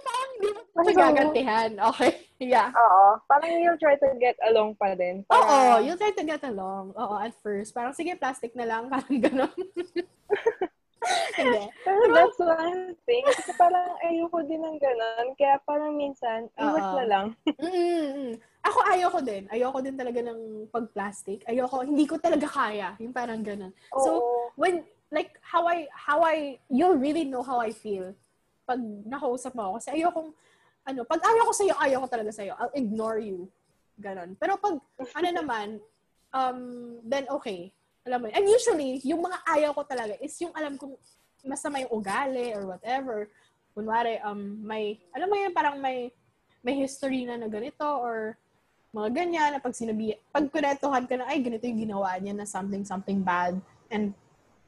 Parang hindi mo Parang magagantihan. Okay. *laughs* Yeah. Oo. Parang you'll try to get along pa din. Oo, Para- you'll try to get along. Oo, at first. Parang, sige, plastic na lang. *laughs* Parang gano'n. *laughs* Hindi. Pero that's one thing. Kasi parang ayoko din ng ganun. Kaya parang minsan, iwas Oo. na lang. Mm-mm. Ako ayoko din. Ayoko din talaga ng pag-plastic. Ayoko, hindi ko talaga kaya. Yung parang ganun. So, Oo. when, like, how I, how I, you'll really know how I feel pag nakausap mo ako. Kasi ayokong, ano, pag ayaw ko sa'yo, ayaw ko talaga sa'yo. I'll ignore you. Ganon. Pero pag, ano naman, um, then okay. Alam mo, and usually, yung mga ayaw ko talaga is yung alam kong masama yung ugali or whatever. Kunwari, um, may, alam mo yun, parang may, may history na na ganito or mga ganyan na pag sinabi, pag kunetohan ka na, ay, ganito yung ginawa niya na something, something bad and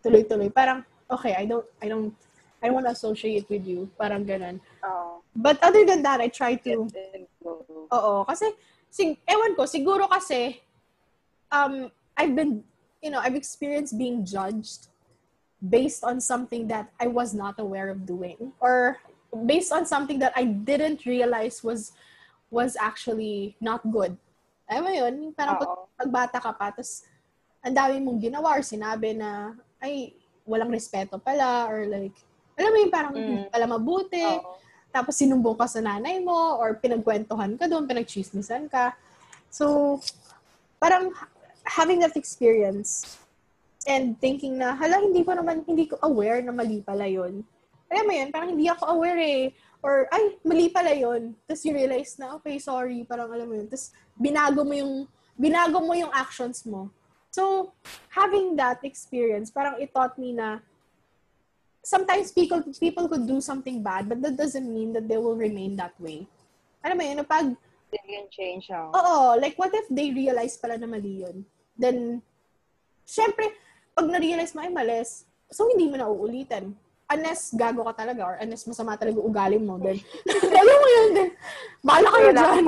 tuloy-tuloy. Parang, okay, I don't, I don't, I don't want to associate with you. Parang ganun. Oo. But other than that, I try to, oo, kasi, sig, ewan ko, siguro kasi, um, I've been, you know, I've experienced being judged based on something that I was not aware of doing or based on something that I didn't realize was was actually not good. Alam mo yun? Parang pag, Oo. pagbata ka pa, tapos ang dami mong ginawa or sinabi na, ay, walang respeto pala or like, alam mo yung parang Mm. pala mabuti. Oo. Tapos sinumbong ka sa nanay mo or pinagkwentuhan ka doon, pinagchismisan ka. So, parang having that experience and thinking na, hala, hindi ko naman, hindi ko aware na mali pala yun. Alam mo yun, parang hindi ako aware eh. Or, ay, mali pala yun. Tapos you realize na, okay, sorry, parang alam mo yun. Tapos binago mo yung, binago mo yung actions mo. So, having that experience, parang it taught me na sometimes people people could do something bad, but that doesn't mean that they will remain that way. Alam mo yun, na pag, They can change ako. oo, like what if they realize pala na mali yun? Then, syempre, pag na-realize mo ay malis, so hindi mo na uulitin. Unless gago ka talaga or unless masama talaga ugali mo, then, *laughs* alam mo yun, then, bahala kayo Wala dyan.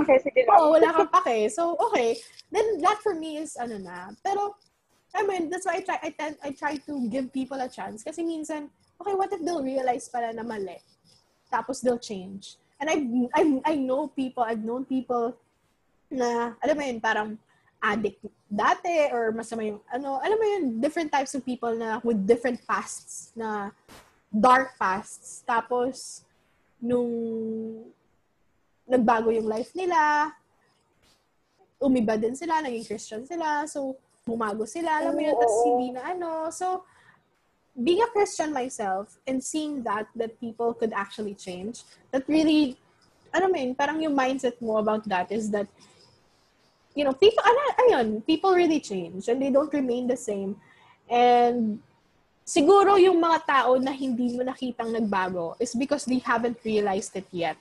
Oo, wala kang pake. So, okay. Then, that for me is, ano na. Pero, I mean, that's why I try, I, tend, I try to give people a chance. Kasi minsan, okay, what if they'll realize pala na mali? Tapos they'll change. And I, I, I know people, I've known people na, alam mo yun, parang addict dati or masama yung, ano, alam mo yun, different types of people na with different pasts na dark pasts. Tapos, nung nagbago yung life nila, umiba din sila, naging Christian sila, so bumago sila, alam mo yun, tapos hindi na ano. So, being a Christian myself and seeing that, that people could actually change, that really, I ano yun, parang yung mindset mo about that is that, you know, people, ano, ayun, people really change and they don't remain the same. And siguro yung mga tao na hindi mo nakitang nagbago is because they haven't realized it yet.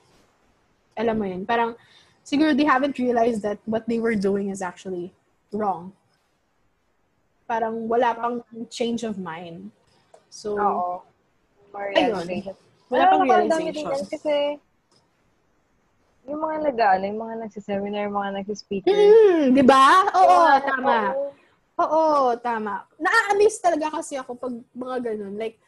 Alam mo yun? Parang, siguro they haven't realized that what they were doing is actually wrong. Parang wala pang change of mind. So, Oo. More Ayun. wala pang realization. yan kasi yung mga nag ano, yung mga nagsiseminar, mga nagsispeaker. Mm, di ba? Oo, mga- tama. oo. Tama. Naa-amaze talaga kasi ako pag mga ganun. Like,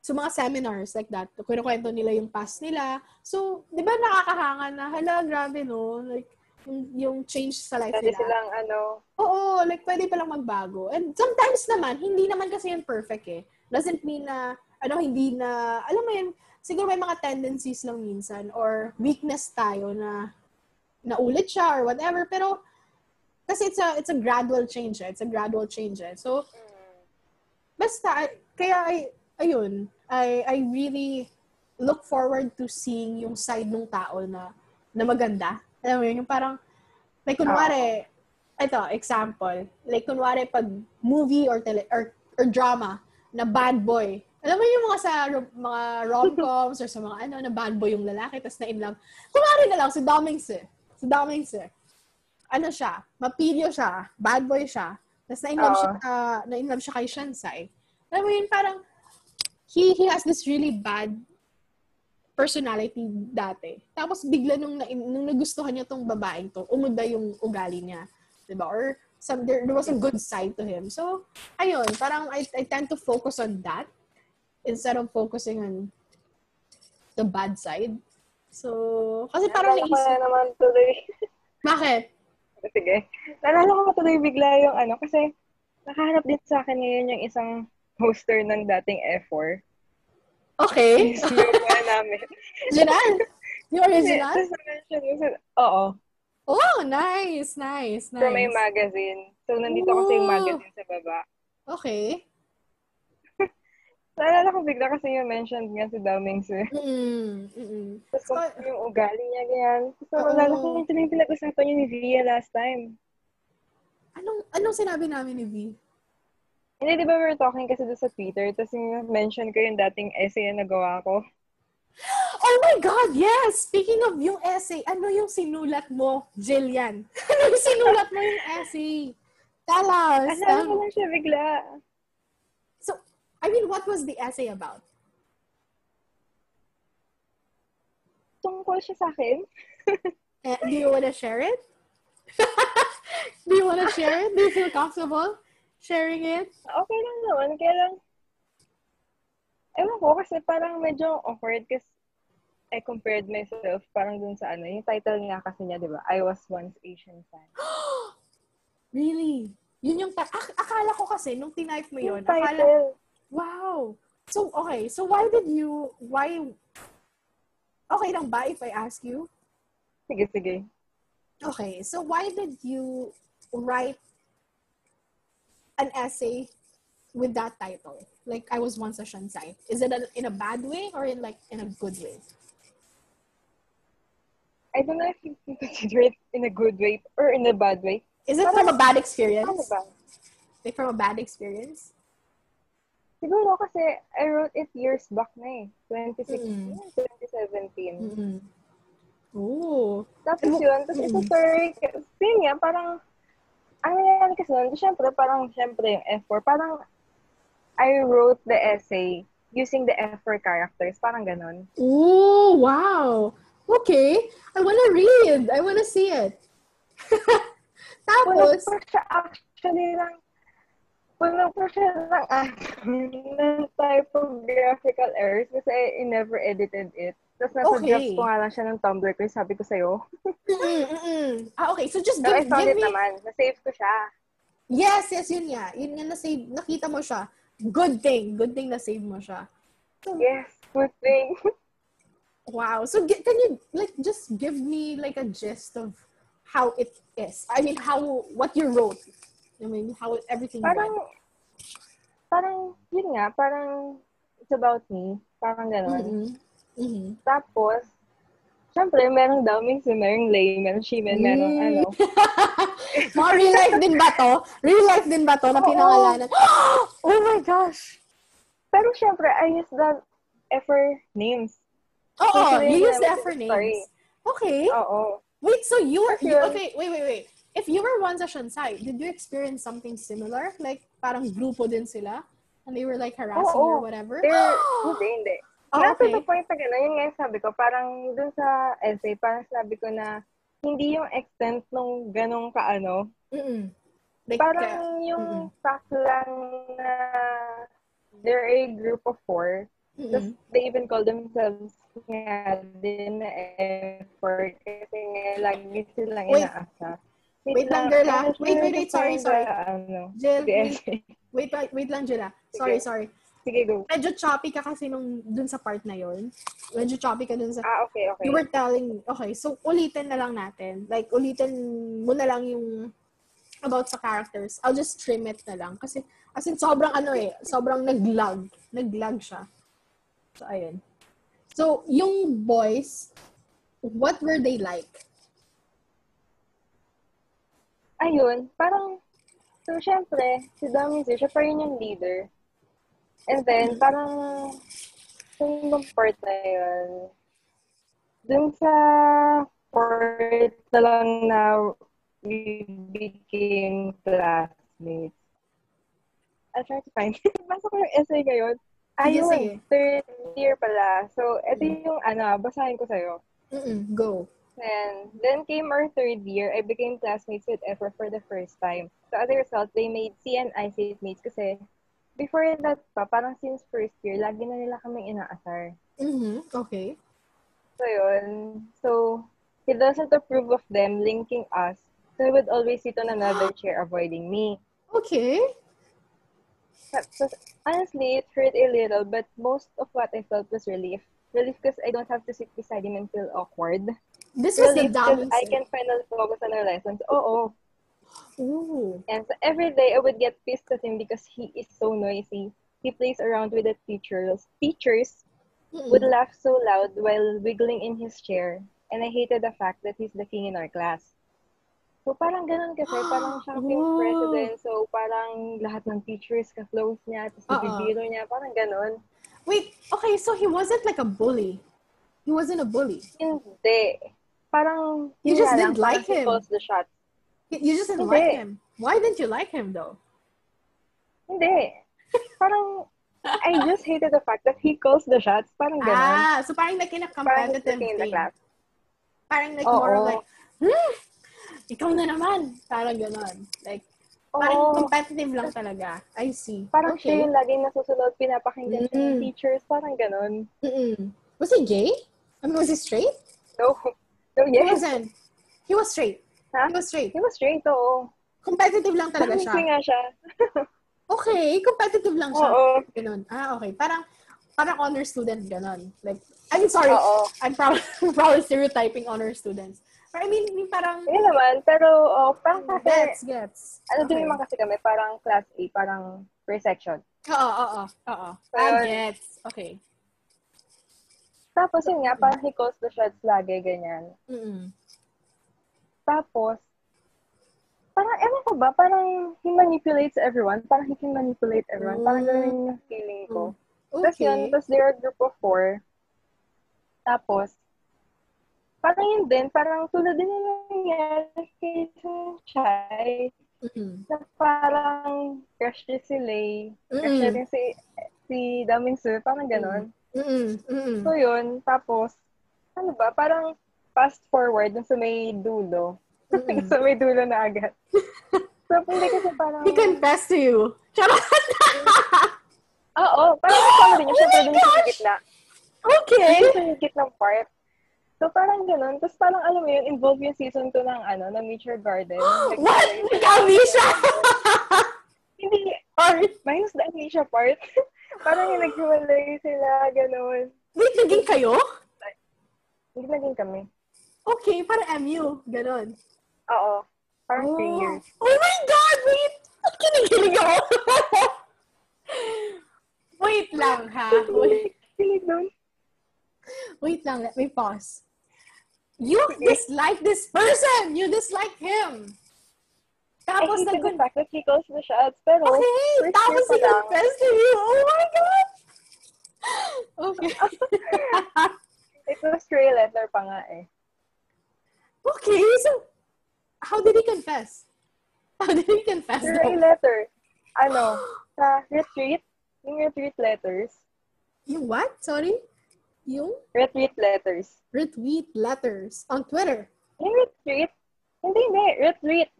sa mga seminars like that, kinukwento nila yung past nila. So, di ba nakakahanga na, hala, grabe no? Like, yung, yung change sa life Dati nila. silang ano, Oo, like, pwede palang magbago. And sometimes naman, hindi naman kasi yun perfect eh. Doesn't mean na, ano, hindi na, alam mo yun, siguro may mga tendencies lang minsan or weakness tayo na naulit siya or whatever. Pero, kasi it's a, it's a gradual change eh. It's a gradual change eh. So, basta, kaya ay, ayun, I, I really look forward to seeing yung side ng tao na, na maganda. Alam mo yun, yung parang, like, kunwari, ito, example, like, kunwari, pag movie or, tele, or, or drama na bad boy, alam mo yung mga sa ro- mga rom-coms or sa mga ano, na bad boy yung lalaki, tapos na in love. Kunwari na lang, si Domings eh. Si Domings eh. Ano siya, mapilyo siya, bad boy siya, tapos na in love Oo. siya, ah, na in love siya kay Shansai. Alam mo yun, parang, he, he has this really bad personality dati. Tapos bigla nung, nung nagustuhan niya tong babaeng to, umuda yung ugali niya. 'Di ba? Or some, there, there was a good side to him. So, ayun, parang I, I tend to focus on that instead of focusing on the bad side. So, kasi parang naalala ko naisip, na naman tuloy. *laughs* bakit? Sige. Naalala ko tuloy bigla yung ano, kasi nakaharap din sa akin ngayon yung isang poster ng dating F4. Okay. Sinuha namin. *laughs* Original? Yung original? Tapos na-mention yung Oo. Oh, nice, nice, nice. From a magazine. So, nandito kasi yung magazine sa baba. Okay. *laughs* Naalala ko bigla kasi yung mentioned nga si Daumings eh. Mm, mm, Tapos So, kung yung ugali niya, ganyan. Tapos Oo. naalala ko yung pinag-usapan niyo ni Via last time. Anong, anong sinabi namin ni V? Hindi, di ba we were talking kasi doon sa Twitter, tapos yung mention ko yung dating essay na nagawa ko. Oh my God, yes! Speaking of yung essay, ano yung sinulat mo, Jillian? *laughs* ano yung sinulat mo yung essay? Tell us. Alam ko Um, lang siya bigla. so, I mean, what was the essay about? Tungkol siya sa akin. *laughs* Eh, do you wanna share it? *laughs* do you wanna share it? Do you feel comfortable sharing it? Okay lang naman, kaya lang, ewan ko, kasi parang medyo awkward kasi I compared myself parang dun sa ano, yung title nga kasi niya, di ba? I was once Asian fan. *gasps* Really? Yun yung, ta- ak- akala ko kasi, nung tinype mo yun, Yung akala, wow. So, okay. So, why did you, why, okay lang ba if I ask you? Sige, sige. Okay, so why did you write an essay with that title? Like, I was once a Shansai. Is it a, in a bad way or in like in a good way? I don't know if you can consider it in a good way or in a bad way. Is it from a bad experience? Ano ba? Like from a bad experience? Siguro kasi I wrote it years back na eh. 2016, Mm. 2017. Mm-hmm. Oh. Tapos yun, tapos ito story, yun nga, parang, ang nangyayari kasi nun, syempre, parang, syempre yung F4, parang, I wrote the essay using the F4 characters, parang ganon. Oh, wow. Okay. I want to read. I want to see it. Puno *laughs* Tapos, po siya actually ng, puno po siya ng, ng typographical errors kasi I never edited it. Tapos nasa Okay. drafts ko nga lang siya ng Tumblr ko, yung sabi ko sa'yo. *laughs* mm, mm, mm. Ah, okay. So just So, I give, found give it me, naman. Na-save ko siya. Yes, yes, yun nga. Yun nga na-save, nakita mo siya. Good thing. Good thing na-save mo siya. So, Yes, good thing. *laughs* wow. So, gi- can you, like, just give me, like, a gist of how it is? I mean, how, what you wrote. I mean, how everything parang, went. parang, yun nga, parang, it's about me. Parang ganon. Mm-hmm. Mm-hmm. Tapos, syempre, merong merong Lay, merong Shimen, merong Mm. ano. *laughs* Mga real life din ba to? Real life din ba to na pinangalanan? *gasps* Oh my gosh! Pero syempre, I use the effort names. Oo, Considering you use na the may effort story. names. Okay. Oo. Wait, so you were, you, okay, wait, wait, wait. If you were one session side, did you experience something similar? Like, parang grupo din sila? And they were like harassing you or Oo. whatever? *gasps* Hindi, hindi. Oh, Not to okay. the point na gano'n, yun nga yung sabi ko, parang dun sa essay, parang sabi ko na hindi yung extent nung ganong kaano. Mm-mm. Like, Parang yung mm-mm. fact lang na they're a group of four. Tapos they even call themselves nga din na effort kasi nga lagi silang Wait. inaasa. Wait lang, girl, ah. Wait, wait, wait, sorry, sorry. Ano, Jill, wait, wait, wait, wait lang, Jilla. Sorry, Sige. sorry. Sige, go. Medyo choppy ka kasi nung dun sa part na yon. Medyo choppy ka dun sa... Ah, okay, okay. You were telling... Okay, so ulitin na lang natin. Like, ulitin mo na lang yung about sa characters. I'll just trim it na lang. Kasi, as in, sobrang ano eh, sobrang naglag. Naglag siya. So, ayun. So, yung boys, what were they like? ayun, parang, so, syempre, si Damizu, siya pa rin yung leader. And then, parang, yung part na yun, dun sa part na lang na we became classmates. I'll try to find it. *laughs* Basa ko yung essay ngayon. Sige, Ayun, sige. third year pala. So, ito yung, ano, basahin ko sa'yo. Mm-mm, go. And then came our third year, I became classmates with Efra for the first time. So as a result, they made C and I mates kasi before that pa, parang since first year, lagi na nila kaming inaasar. Mm-hmm. Okay. So yun. So, he doesn't approve of them linking us. So he would always sit on another chair avoiding me. Okay. Honestly, it hurt a little, but most of what I felt was relief. Relief because I don't have to sit beside him and feel awkward. This was the Relief because dumb I can finally focus on our lessons. Oh, oh. Ooh. And so every day I would get pissed at him because he is so noisy. He plays around with the teachers. Teachers Mm-mm. would laugh so loud while wiggling in his chair. And I hated the fact that he's the king in our class. So parang ganun kasi, parang siya yung Oh. president. So parang lahat ng teachers ka-close niya, tapos Oo. bibiro niya, parang ganun. Wait, okay, so he wasn't like a bully. He wasn't a bully. Hindi. Parang, You just didn't lang, like parang he him. the shots. You just didn't Hindi. like him. Why didn't you like him though? Hindi. Parang, I just hated the fact that he calls the shots. Parang ganun. Ah, so parang like in a parang competitive the king in the thing. class. Parang like Oo. more of like, hmm, ikaw na naman. Parang ganon. Like, parang Oo. competitive lang talaga. I see. Parang siya okay. yung laging nasusunod, pinapakinggan siya ng Mm. teachers, parang ganun. Mm-mm. Was he gay? I mean, was he straight? No. No, He yes. wasn't. He was straight. Ha? He was straight. He was straight, oo. Competitive lang talaga siya. nga siya. *laughs* Okay, competitive lang siya. Oo. Ganun. Ah, okay. Parang, parang honor student, ganun. Like, I'm sorry. Oo. I'm probably, *laughs* probably stereotyping honor students. I mean, yung parang, Yun naman, pero oh, parang kasi, gets, gets. ano din Okay. naman kasi kami, parang class A, parang per section. Oo, oo, oo. Yun. gets. Okay. Tapos yun nga, parang he calls the shots lagi, ganyan. Mm-mm. Tapos, parang, ewan ko ba, parang he manipulates everyone. Parang he can manipulate everyone. Parang ganun yung feeling ko. Tapos Okay. yun, tapos there are a group of four. Tapos, parang yun din, parang tulad din yung nangyari kay Chai, Mm-mm. na parang crush niya si Lay, crush Mm-mm. niya din si, si Daming Su, parang ganon. Mm-mm. Mm-mm. So yun, tapos, ano ba, parang fast forward dun sa may dulo. Mm-mm. *laughs* sa may dulo na agad. *laughs* so, hindi kasi parang, He confessed to you. Charot! *laughs* oo, parang kasama din Oh yung my dun sa gosh! gitna. okay. Yung sa gitnang part. So, parang ganun. Tapos parang, alam mo yun, involve yung season 2 ng, ano, ng Nature Garden. Like, *gasps* What? like, Misha! *laughs* Hindi, Or, minus the amnesia part. *laughs* parang yung naghiwalay sila, ganun. wait, naging kayo? Hindi naging kami. Okay, parang MU. Ganon. Oo. Parang Oh. three years. Oh my God! Wait! Kinikilig ako. *laughs* wait lang, ha? Wait, Kilig doon. wait lang. Let me pause. You dislike this person! You dislike him! I Tapos hated the nag- he calls the shots. Pero, Okay, tapos year pa he lang. confessed to you. Oh my God! *laughs* Okay. It was stray letter pa nga eh. okay, so how did he confess? How did he confess? Stray though? letter. Ano, *gasps* sa retreat, yung retreat letters. Yung what? Sorry? Yung Retreat letters. retweet letters on Twitter. Yung retreat? Hindi, hindi. Retreat.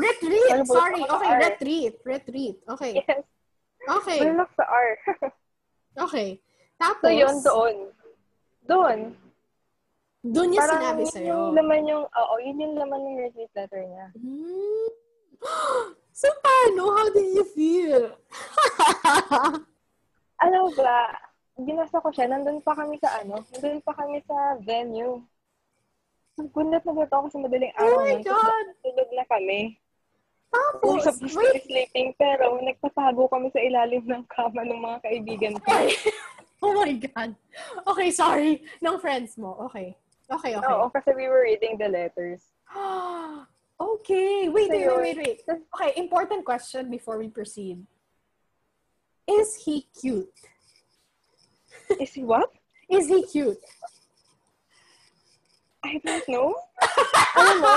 Retreat! Ano? Sorry. Ano Okay, R? retreat. Retreat. Okay. Yes. Okay. Malak sa R. *laughs* Okay. Tapos, so, yun, doon. Doon. doon niya Parang sinabi yun sa'yo. yung laman yung, oo, yun yung laman ng retreat letter niya. Hmm. *gasps* So, paano? How did you feel? Mo *laughs* ba, binasa ko siya, nandun pa kami sa ano, nandun pa kami sa venue. Gulat na gulat ako sa madaling oh araw. my nun, God! Tulog na kami. Tapos, supposed to wait. sleeping, pero nagtatago kami sa ilalim ng kama ng mga kaibigan ko. *laughs* Oh my God. Okay, sorry. Ng friends mo. Okay. Okay, okay. Oo, kasi we were reading the letters. *gasps* okay. Wait, wait, wait, wait, wait. Okay, important question before we proceed. Is he cute? Is he what? Is he cute? I don't know. alam mo,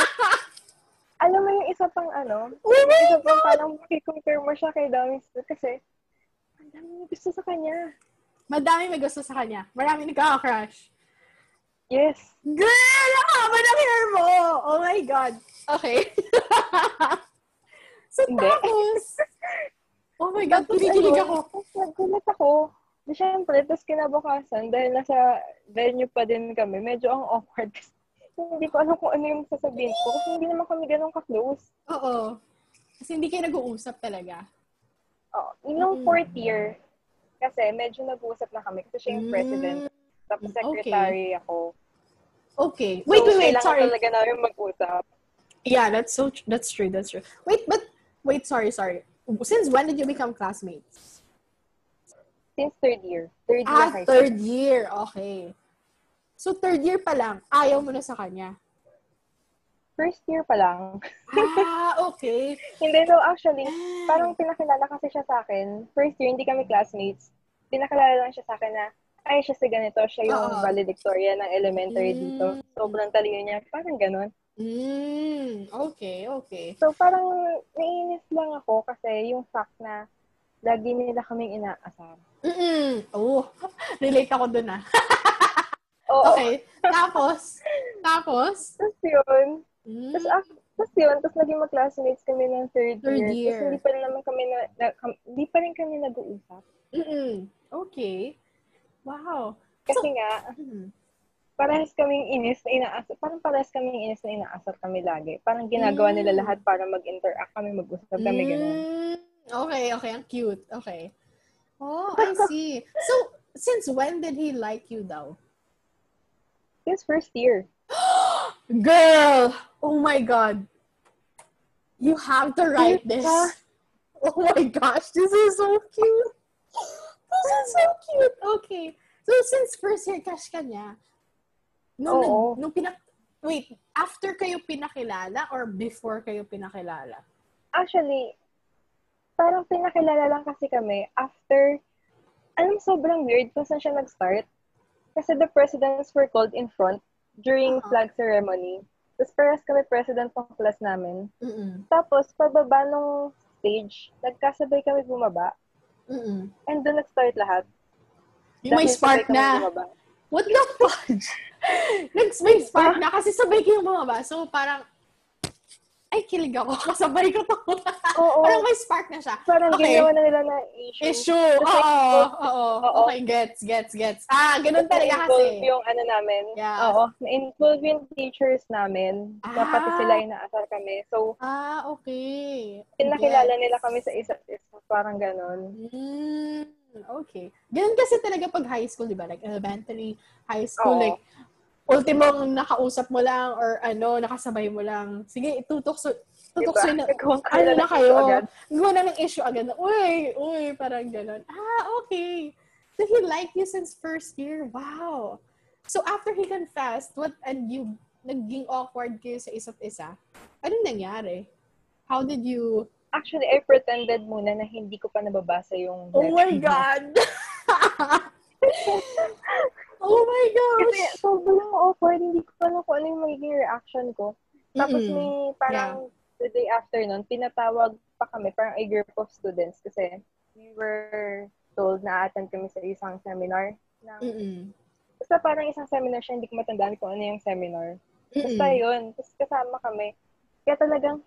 alam mo yung isa pang ano, Oh yung isa pang God! parang compare mo siya kay Dami kasi ang dami niya gusto sa kanya. Madami may gusto sa kanya. Marami nagkaka-crush. Yes. Girl! Haba ng hair mo! Oh my God. Okay. *laughs* so, tapos, *laughs* oh my God, kinikilig ako. Nagulat ako. Di syempre, tapos kinabukasan, dahil nasa venue pa din kami, medyo ang awkward. *laughs* hindi ko alam kung ano yung sasabihin ko kasi hindi naman kami ganun ka-close. Oo. Kasi hindi kayo nag-uusap talaga. Oh, nung Mm. fourth year, kasi medyo nag-uusap na kami kasi siya yung president. Tapos Mm, okay. secretary ako. Okay. Wait, so, wait, wait. Sorry. talaga namin mag-usap. Yeah, that's so tr- that's true. That's true. Wait, but wait, sorry, sorry. Since when did you become classmates? Since third year. Third year Ah, high third school. year. Okay. So third year pa lang, ayaw mo na sa kanya. First year pa lang. Ah, okay. *laughs* hindi, no, actually, parang pinakilala kasi siya sa akin. First year, hindi kami classmates. Pinakilala lang siya sa akin na, ay, siya si ganito, siya yung Oo. valedictorian ng elementary Mm. dito. Sobrang talino niya. Parang ganun. Mm, okay, okay. So, parang naiinis lang ako kasi yung fact na lagi nila kaming inaasar. Mm Oh, *laughs* relate ako dun ah. *laughs* Oo. Okay. Tapos, tapos, Tapos yun. mm, Tapos, ah, tapos yun. Tapos naging mag-classmates kami ng third, Third year. year. Tapos hindi pa rin naman kami na, na hindi pa rin kami nag-uusap. mm okay. Wow. Kasi nga, Mm. parehas kaming inis na inaasar. Parang parehas kaming inis na inaasar kami lagi. Parang ginagawa nila Mm. lahat para mag-interact kami, mag-usap kami. Mm, Okay, okay. Ang cute. Okay. Oh, I see. So, since when did he like you though? His first year. *gasps* Girl! Oh my God. You have to write this. *laughs* Oh my gosh, this is so cute. This is so cute. Okay. So, since first year crush ka niya, nung, Oo. nung pinak... Wait, after kayo pinakilala or before kayo pinakilala? Actually, parang pinakilala lang kasi kami after, alam sobrang weird kung saan siya nag-start. Kasi the presidents were called in front during Uh-huh. flag ceremony. Tapos parehas kami president ng class namin. Mm-mm. Tapos, pababa nung stage, nagkasabay kami bumaba. Mm-mm. And doon nag-start lahat. Yung may spark na. bumaba. What the fudge? *laughs* Nags may spark na kasi sabay kayong bumaba. So, parang, ay, kilig ako. *laughs* Kasabay ko to. *laughs* Oo. parang may spark na siya. Parang Okay. ginawa na nila na issue. Issue. Oo. Oo. Oo. Okay, gets, gets, gets. Ah, ganun talaga kasi. yung ano namin. Yeah. Oo. Na-involve yung teachers namin. Na pati Ah. sila inaasar kami. So, Ah, okay. pinakilala nila kami sa isa't isa. Parang ganun. Mm, okay. Ganun kasi talaga pag high school, di ba? Like elementary, high school, Oo. like, ultimong nakausap mo lang or ano, nakasabay mo lang. Sige, itutok so, tutok Diba? na, ano na ng kayo? Gawa na ng issue agad na, uy, uy, parang gano'n. Ah, okay. So he liked you since first year. Wow. So after he confessed, what, and you, naging awkward kayo sa isa't isa, anong nangyari? How did you, Actually, I pretended muna na hindi ko pa nababasa yung oh my. God! *laughs* oh my Kasi gosh! sobrang awkward. Hindi ko alam kung ano yung magiging reaction ko. Tapos Mm-mm. may parang the day after nun, pinatawag pa kami, parang a group of students kasi we were told na attend kami sa isang seminar. Na, Mm-mm. basta parang isang seminar siya, hindi ko matandaan kung ano yung seminar. Basta Mm-mm. yun. Tapos kasama kami. Kaya talagang,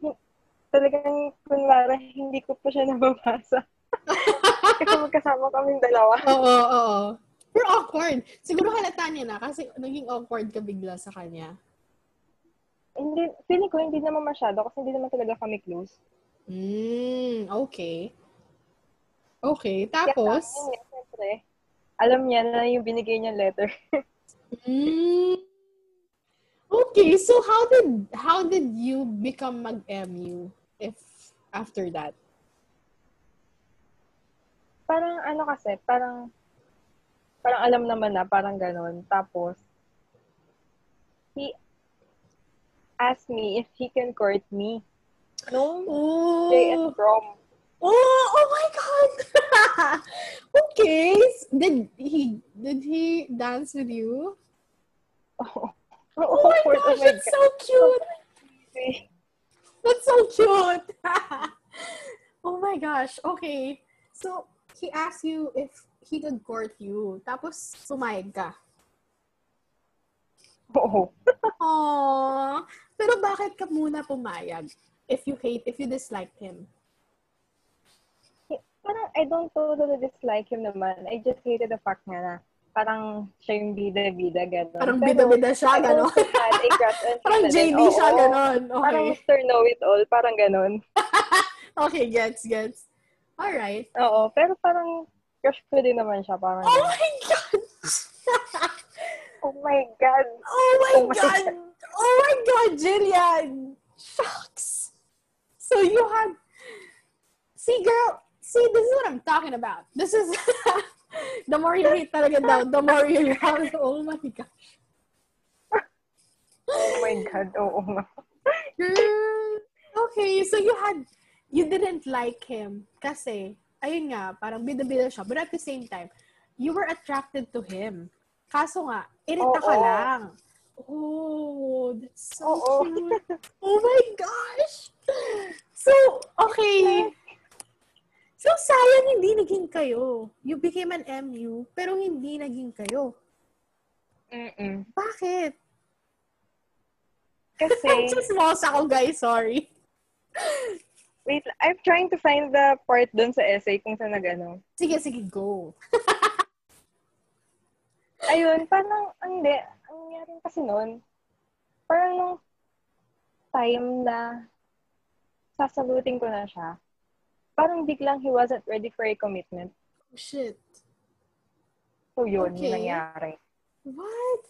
talagang kunwari, hindi ko pa siya nababasa. *laughs* kasi magkasama kaming dalawa. Oo, oo. Pero awkward. Siguro halata niya na kasi naging awkward ka bigla sa kanya. Hindi, feeling ko hindi naman masyado kasi hindi naman talaga kami close. Mm, okay. Okay, Kaya tapos? sa akin, eh, siyempre, alam niya na yung binigay niya letter. *laughs* Mm, okay, so how did how did you become mag-MU if after that? parang ano kasi, parang parang alam naman na, parang ganon. Tapos, he asked me if he can court me. Nung Oh, JS prom. oh, oh my god! *laughs* okay, did he did he dance with you? Oh, Oh my gosh, *laughs* that's so cute! That's so cute! oh my gosh, okay. So, he asked you if he could court you. Tapos, sumayag ka. Oo. *laughs* Aww. Pero bakit ka muna pumayag? If you hate, if you dislike him. Parang I don't totally dislike him naman. I just hated the fact nga na parang siya yung bida-bida, gano'n. Parang bida-bida siya, gano'n. *laughs* Parang. JD Oo, siya, gano'n. Parang Okay. Mr. Know-It-All, parang gano'n. *laughs* Okay, gets, gets. Alright. Oo, pero parang crush ko din naman siya. Parang, Oh my God! *laughs* oh my God. oh my Oh my God! Oh my God, Jillian! Shucks! So you had... See, girl, see, this is what I'm talking about. This is... *laughs* the more you hate talaga daw, the more you *laughs* love. Oh my gosh. Oh my God, oh, oh oo nga. Girl. Okay, so you had, you didn't like him kasi, ayun nga, parang bida-bida siya. But at the same time, you were attracted to him. Kaso nga, irita ka lang. Oh, that's so Oo. cute. Oh my gosh! So, okay. So, sayang hindi naging kayo. You became an MU, pero hindi naging kayo. Mm-mm. Bakit? Kasi, *laughs* Chismosa ako, guys. Sorry. Wait, I'm trying to find the part dun sa essay kung saan nag-ano. Sige, sige, go. *laughs* Ayun, parang, hindi, ang nangyari kasi noon, parang nung time na sasagutin ko na siya, parang biglang he wasn't ready for a commitment. Oh, shit. So yun, Okay. yung nangyari. What?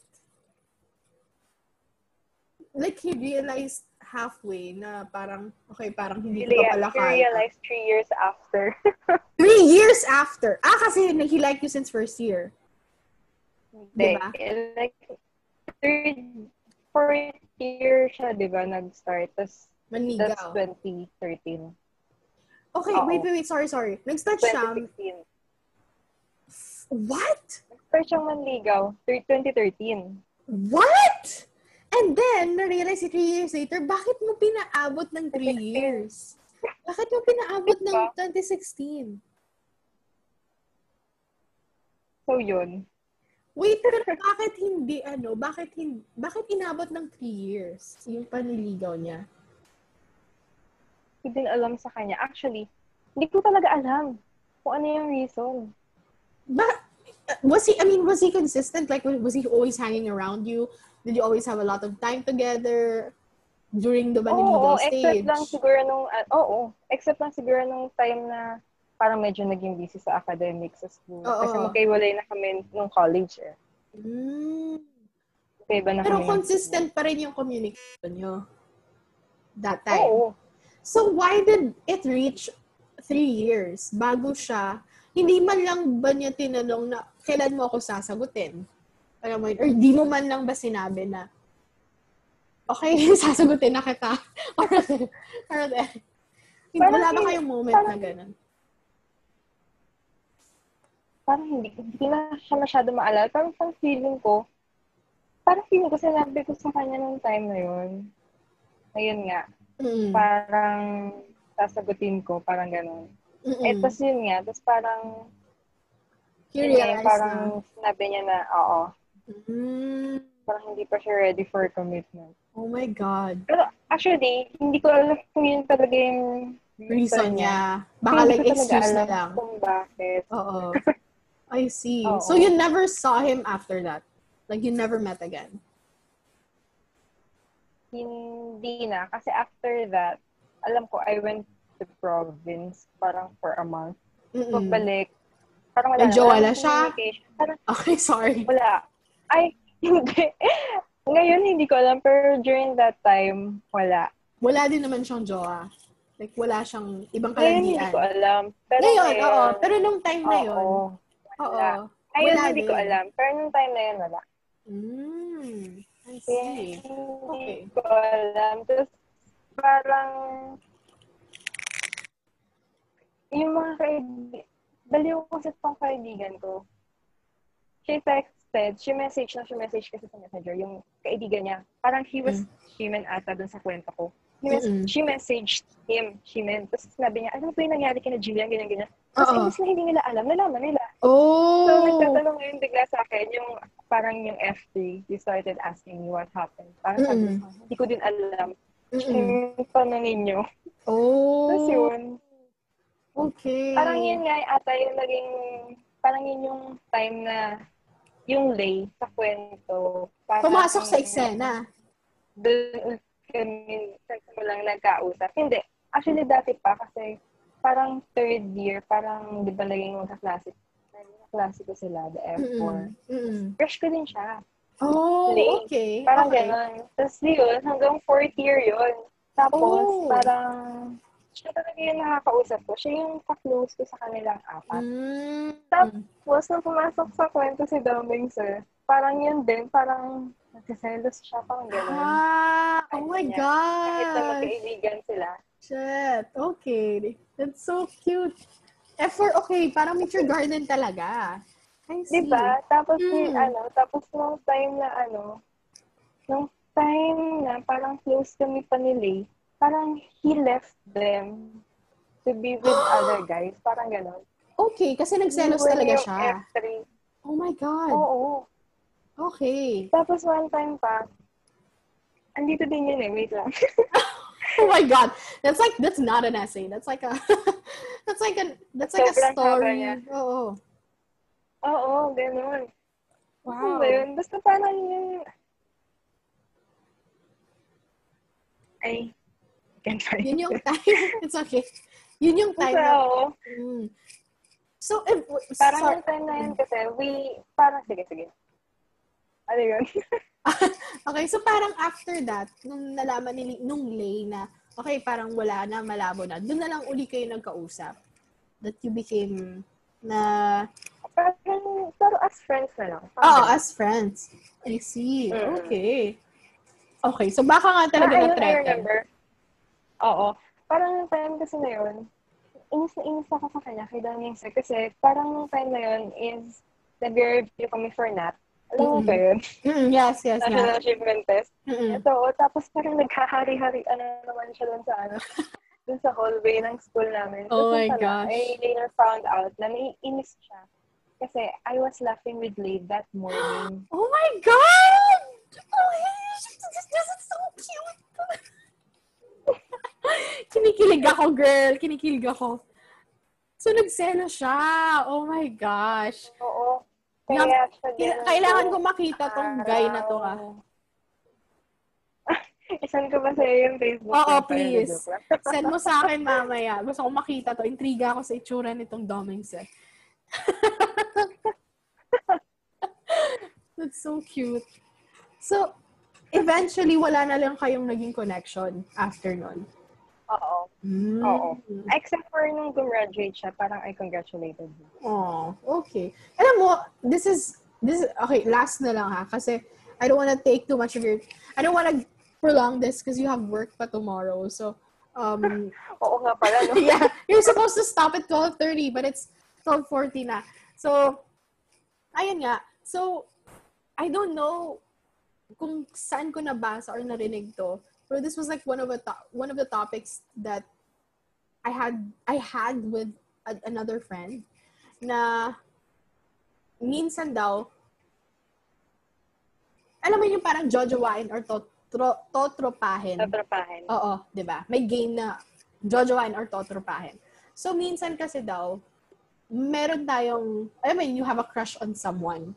Like, he realized halfway na parang, okay, parang hindi ko Really, pa pala kaya. realized three years after. *laughs* Three years after. Ah, kasi he liked you since first year. Hindi. Diba? Like, third, fourth year siya, di ba, nag-start. Tapos, that's Manigaw. 2013. Okay, Oo. wait, wait, wait. Sorry, sorry. Nag-start siya. 2016. What? Nag-start siyang manligaw. thir- 2013. What? And then, na-realize si three years later, bakit mo pinaabot ng three 2016. years? Bakit mo pinaabot ng Diba? 2016? So, yun. Wait, pero bakit hindi, ano, bakit hindi, bakit inabot ng three years yung paniligaw niya? Hindi din alam sa kanya. Actually, hindi ko talaga alam kung ano yung reason. Ba, was he, I mean, was he consistent? Like, was he always hanging around you? Did you always have a lot of time together during the paniligaw except stage? lang siguro nung, uh, oo, except lang siguro nung time na parang medyo naging busy sa academics sa school. Oo. Kasi magkaiwalay na kami nung college eh. Mm. Magkaiba na Pero kami. consistent pa rin yung communication nyo that time. Oo. So why did it reach three years bago siya, hindi man lang ba niya tinanong na kailan mo ako sasagutin? Alam mo yun? Or di mo man lang ba sinabi na okay, *laughs* sasagutin na kita. *laughs* or or hindi, Parang wala ba kayong moment na parang- ganun? parang hindi, hindi ko na siya masyado maalala. Parang parang feeling ko, parang feeling ko sinabi ko sa kanya nung time na yun. Ayun nga, Mm. parang sasagutin ko, parang ganun. Mm-mm. Eh, tapos yun nga, tapos parang, nga, realized parang na. sinabi niya na, oo, Mm. parang hindi pa siya ready for commitment. Oh my God. Pero actually, hindi ko alam kung yun talaga yung Reason niya. Baka Hindi like excuse na lang. Kung bakit. Oo. *laughs* I see. Oo. So you never saw him after that? Like you never met again? Hindi na. Kasi after that, alam ko, I went to province parang for a month. Mm-mm. Pagbalik, parang wala Nag-jowa wala siya? Parang Okay, sorry. wala. Ay, *laughs* hindi. Ngayon, hindi ko alam. Pero during that time, wala. Wala din naman siyang jowa. Like, wala siyang ibang Ngayon, hindi ko alam. Pero Ngayon, oo. Pero nung time na oo, yun, oo. wala. Ngayon, Wala hindi ko din. alam. Pero nung time na yun, wala. Mm, I see. hindi Okay. ko alam. Tapos, parang, yung mga kaibigan, baliw ko sa pang kaibigan ko. She texted, she message na, she message kasi sa messenger, yung kaibigan niya. Parang he was Shimen ata dun sa kwento ko. He mes- Mm-mm. She messaged him, Shimen. Tapos sinabi niya, ano ba yung nangyari kina Jillian, ganyan, ganyan. Tapos Oo. imbis na hindi nila alam, nalaman nila. Oh! So, nagtatanong ngayon bigla sa akin, yung parang yung F3, he started asking me what happened. Parang sabi Mm-mm. ko, hindi ko din alam. Yung tanongin niyo. Oh! Tapos yun, Okay. parang yun nga ata yung naging, parang yun yung time na yung lay sa kwento. Parang, Pumasok sa eksena. Doon kami, lang nagkausap. Hindi. Actually, dati pa kasi parang third year, parang di ba naging magkaklase. Magkaklase ko sila, the F4. Mm-mm. Crush ko din siya. Oh, Late. okay. Parang okay. gano'n. Tapos yun, hanggang fourth year yun. Tapos, Oh. parang, siya talaga yung nakakausap ko. Siya yung ka-close ko sa kanilang apat. Mm. Tapos, nung pumasok sa kwento si Doming Sir, parang yun din, parang nagsiselos siya, parang gano'n. Ah, oh my Kanya. Kahit na magkaibigan sila. Shit. Okay. That's so cute. Effort, okay. Parang Meet Your Garden talaga. I see. Di ba? Tapos, yung, Mm. ano, tapos nung time na, ano, nung time na parang close kami pa ni Lay, parang he left them to be with *gasps* other guys. Parang gano'n. Okay, kasi nagselos talaga siya. F3. Oh my God. Oo. Okay. Tapos one time pa, andito din yun eh, wait lang. *laughs* Oh my God. That's like, that's not an essay. That's like a, *laughs* that's like a, that's like a Sobrang haba story. Oo. Oo, gano'n. Ano Wow. ba yun? Basta parang yun, ay, can't find Yun yung *laughs* time. It's okay. Yun yung time. Na- oo. Mm. So, if, Parang sorry. yung time na yun kasi, we, parang, sige, sige. Ano yun? *laughs* okay, so parang after that, nung nalaman ni nung Lay na, okay, parang wala na, malabo na, doon na lang uli kayo nagkausap. That you became na, parang, pero as friends na lang. oh, as friends. I see. Mm. Okay. Okay, so baka nga talaga Ah, I na-threaten. remember. Oo. Parang yung time kasi na yun, inis na inis ako sa kanya kay Daming Sir. Kasi parang yung time na yun is nag-review kami for NAT. Alam mo ba yun? Mm, yes, yes, National yes. Achievement Test. Ito, oh, tapos parang naghahari-hari, ano naman siya dun sa ano, *laughs* dun sa hallway ng school namin. Oh my pala, gosh. I later found out na naiinis siya. Kasi I was laughing with Lade that morning. *gasps* Oh my God! Oh, this, this is so cute! Kinikilig ako, girl. Kinikilig ako. So, nagselo siya. Oh my gosh. Oo. Kaya Kila- ganun Kailangan ko makita tong guy na to, ah. *laughs* Isan ko ba sa'yo yung Facebook? Oo, please. *laughs* Send mo sa akin mamaya. Gusto ko makita to. Intriga ako sa itsura nitong Domings *laughs* eh. That's so cute. So, eventually, wala na lang kayong naging connection after nun. Oo. Mm. Oo. Except for nung gumraduate siya, parang I congratulated him. Oh, okay. Alam mo, this is, this is, okay, last na lang ha, kasi I don't wanna take too much of your, I don't wanna prolong this because you have work pa tomorrow. So, um, *laughs* Oo nga pala, no? *laughs* yeah, you're supposed to stop at 12.30, but it's 12.40 na. So, ayun nga. So, I don't know kung saan ko nabasa or narinig to. Pero this was like one of the to- one of the topics that I had I had with a- another friend na minsan daw alam mo yung parang jojowain or totro, totropahin. Tatrapahin. Oo, 'di ba? May game na jojowain or totropahin. So minsan kasi daw meron tayong I mean, you have a crush on someone.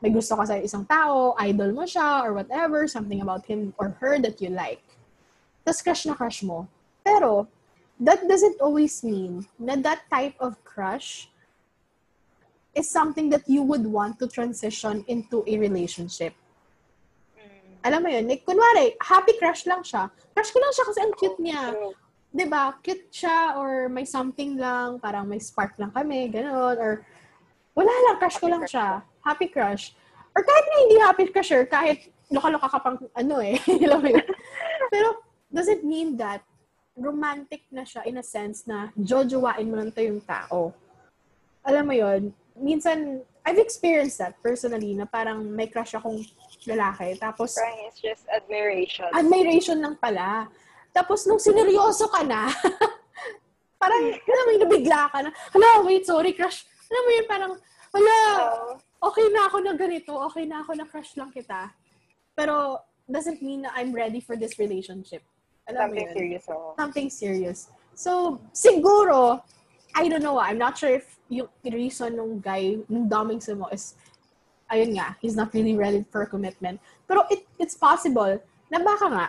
May gusto ka sa isang tao, idol mo siya or whatever, something about him or her that you like. Tapos crush na crush mo. Pero that doesn't always mean na that type of crush is something that you would want to transition into a relationship. Alam mo yun, like, kunwari, happy crush lang siya. Crush ko lang siya kasi ang cute niya. 'di ba, cute siya or may something lang, parang may spark lang kami, gano'n, or wala lang, crush ko lang siya. Happy crush. Or kahit na hindi happy crush, or kahit loka-loka ka pang ano eh. *laughs* Pero, doesn't mean that romantic na siya in a sense na jojowain mo lang to yung tao. Alam mo yun, minsan, I've experienced that personally, na parang may crush akong lalaki, tapos Parang it's just admiration. admiration lang pala. Tapos nung sineryoso ka na, *laughs* parang, alam mo yun, nabigla ka na, hala, wait, sorry, crush. Alam mo yun, parang, hala, Oo. Okay na ako na ganito, okay na ako na crush lang kita. Pero, doesn't mean na I'm ready for this relationship. Alam mo something yun? serious ako. Something serious. So, siguro, I don't know, I'm not sure if yung reason nung guy, nung doming mo is, ayun nga, he's not really ready for commitment. Pero it, it's possible na baka nga,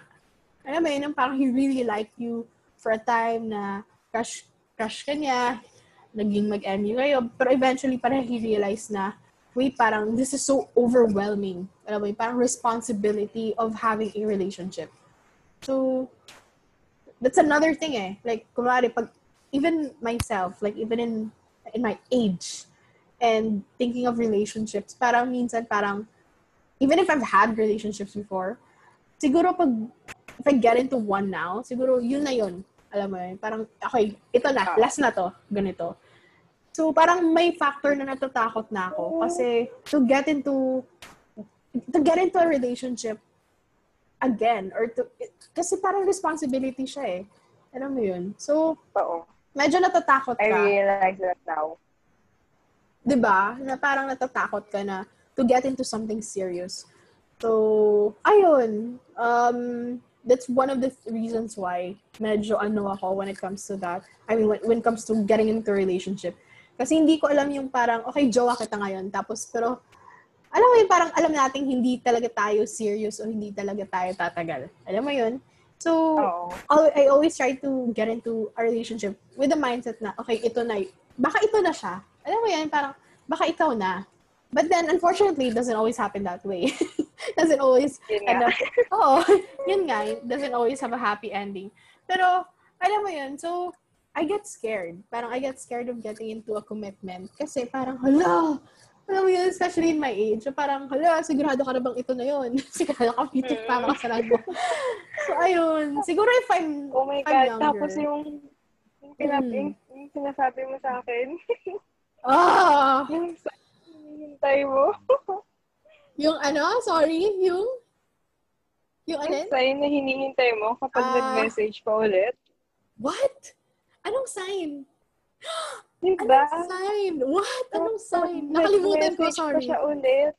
alam mo yun, yung parang he really liked you for a time na crush, crush ka niya, naging mag-MU kayo, pero eventually parang he realized na, wait, parang this is so overwhelming. Alam mo parang responsibility of having a relationship. So, that's another thing eh. Like, kumari, pag, even myself, like, even in, in my age, and thinking of relationships, parang minsan, parang, even if I've had relationships before, siguro pag, if I get into one now, siguro yun na yun. Alam mo yun, parang, okay, ito na, last na to, ganito. So, parang may factor na natatakot na ako. Kasi, to get into, to get into a relationship, again, or to, kasi parang responsibility siya eh. Alam mo yun? So, Oo. medyo natatakot I ka. realize that now. 'di ba? Na parang natatakot ka na to get into something serious. So, ayun. Um, that's one of the th- reasons why medyo ano ako when it comes to that. I mean, when, when it comes to getting into a relationship. Kasi hindi ko alam yung parang, okay, jowa kita ngayon. Tapos, pero, alam mo yung parang alam nating hindi talaga tayo serious o hindi talaga tayo tatagal. Alam mo yun? So, al- I always try to get into a relationship with the mindset na, okay, ito na, baka ito na siya. Alam mo yan, parang, baka ikaw na. But then, unfortunately, it doesn't always happen that way. *laughs* doesn't always, Yun ano, oo, *laughs* yun nga, doesn't always have a happy ending. Pero, alam mo yun, so, I get scared. Parang I get scared of getting into a commitment. Kasi parang, hala, alam mo yun, especially in my age, so parang, hala, sigurado ka na bang ito na yun? *laughs* sigurado ka, pitik pa Mm. makasalan mo. so, ayun. Siguro if I'm, Oh my I'm God. younger. Tapos yung, yung, pinap- Mm. yung, yung sinasabi mo sa akin, *laughs* ah, *laughs* yung sa hinihintay mo, yung ano, sorry, yung, yung yung alin? sign na hinihintay mo kapag Ah. nag-message pa ulit. What? Anong sign? *gasps* Diba? Anong sign? What? Anong sign? Nakalimutan ko, Nag-message pa sorry. siya ulit.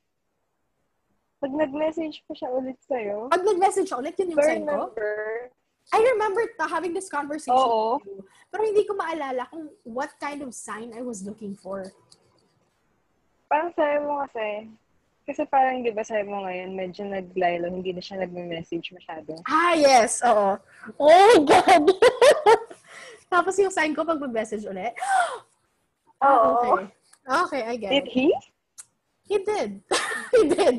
Pag nag-message pa siya ulit sa'yo, Pag nag-message siya ulit, yun yung sign ko? number, I remember ta- having this conversation Oo. with you. Pero hindi ko maalala kung what kind of sign I was looking for. parang sabi mo kasi, kasi parang di ba sabi mo ngayon, medyo nag-lilo, hindi na siya nag-message masyado. Ah, yes. Oo. Oh, God. *laughs* Tapos yung sign ko pag mag-message ulit. *gasps* Oo. okay. Okay, I get Did it. he? He did. *laughs* he did.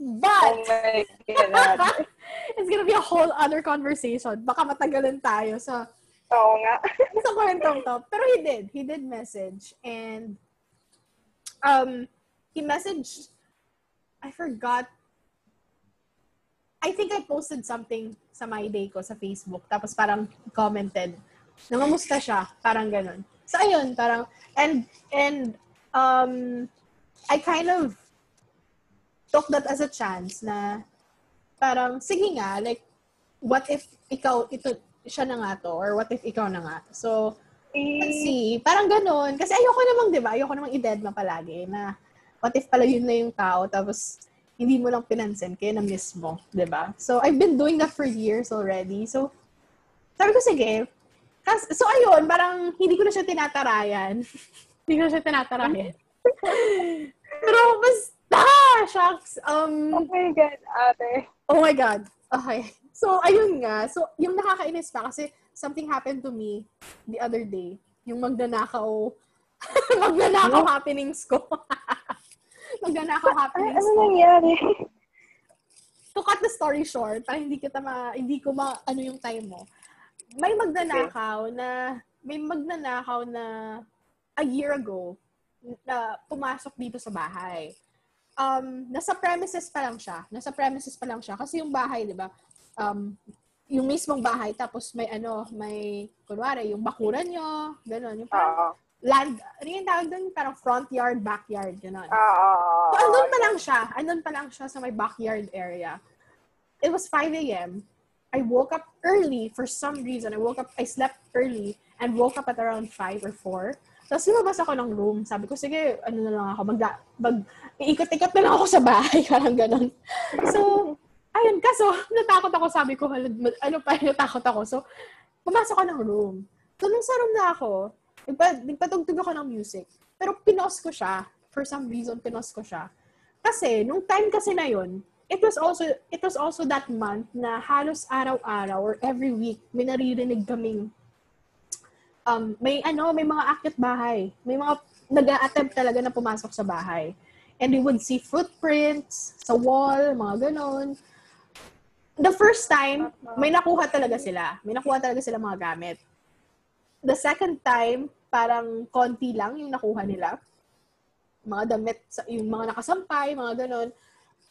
Oh But, God. *laughs* it's gonna be a whole other conversation. Baka matagalan tayo sa Oo nga. *laughs* sa kwentong to. Pero he did. He did message. And, um, he messaged, I forgot, I think I posted something sa my day ko sa Facebook. Tapos parang commented, nangamusta siya. Parang ganun. So, ayun, parang, and, and, um, I kind of took that as a chance na parang, sige nga, like, what if ikaw, ito, siya na nga to, or what if ikaw na nga. So, let's Eh, see. Parang ganun. Kasi ayoko namang, di ba, ayoko namang i-deadma palagi na what if pala yun na yung tao, tapos hindi mo lang pinansin, kaya na-miss mo, di ba? So, I've been doing that for years already. So, sabi ko, sige. Kas, so, ayun, parang hindi ko na siya tinatarayan. *laughs* hindi ko na siya tinatarayan. *laughs* Pero, basta! Shucks! Um, oh my God, ate. Oh my God. Okay. So, ayun nga. So, yung nakakainis pa kasi something happened to me the other day. Yung magnanakaw, *laughs* magnanakaw happenings ko. magnanakaw Ay, happenings ano ko. nangyari? To cut the story short, para hindi kita ma, hindi ko ma, ano yung time mo. May magnanakaw na, may magnanakaw na a year ago na pumasok dito sa bahay. Um, nasa premises pa lang siya. Nasa premises pa lang siya. Kasi yung bahay, di ba? Um, yung mismong bahay, tapos may ano, may, kunwari, yung bakuran nyo, gano'n. Yung parang Oo. land, ano yung tawag doon? Parang front yard, backyard, gano'n. Oo. So, andun pa lang siya. Andun pa lang siya sa my backyard area. It was 5 a.m. I woke up early for some reason. I woke up, I slept early and woke up at around 5 or 4. Tapos lumabas ako ng room. Sabi ko, sige, ano na lang ako, mag, mag iikot-ikot na lang ako sa bahay. *laughs* Parang ganon. So, ayun, kaso, natakot ako. Sabi ko, "Hala, ano pa, *laughs* natakot ako. So, pumasok ako ng room. So, nung sa room na ako, nagpa, nagpatugtog ako ng music. Pero pinos ko siya. For some reason, pinos ko siya. Kasi, nung time kasi na yun, it was also it was also that month na halos araw-araw or every week may naririnig kaming um may ano may mga akyat bahay. May mga nag-attempt talaga na pumasok sa bahay. And we would see footprints sa wall mga ganon. The first time may nakuha talaga sila. May nakuha talaga sila mga gamit. The second time parang konti lang yung nakuha nila. Mga damit yung mga nakasampay mga ganon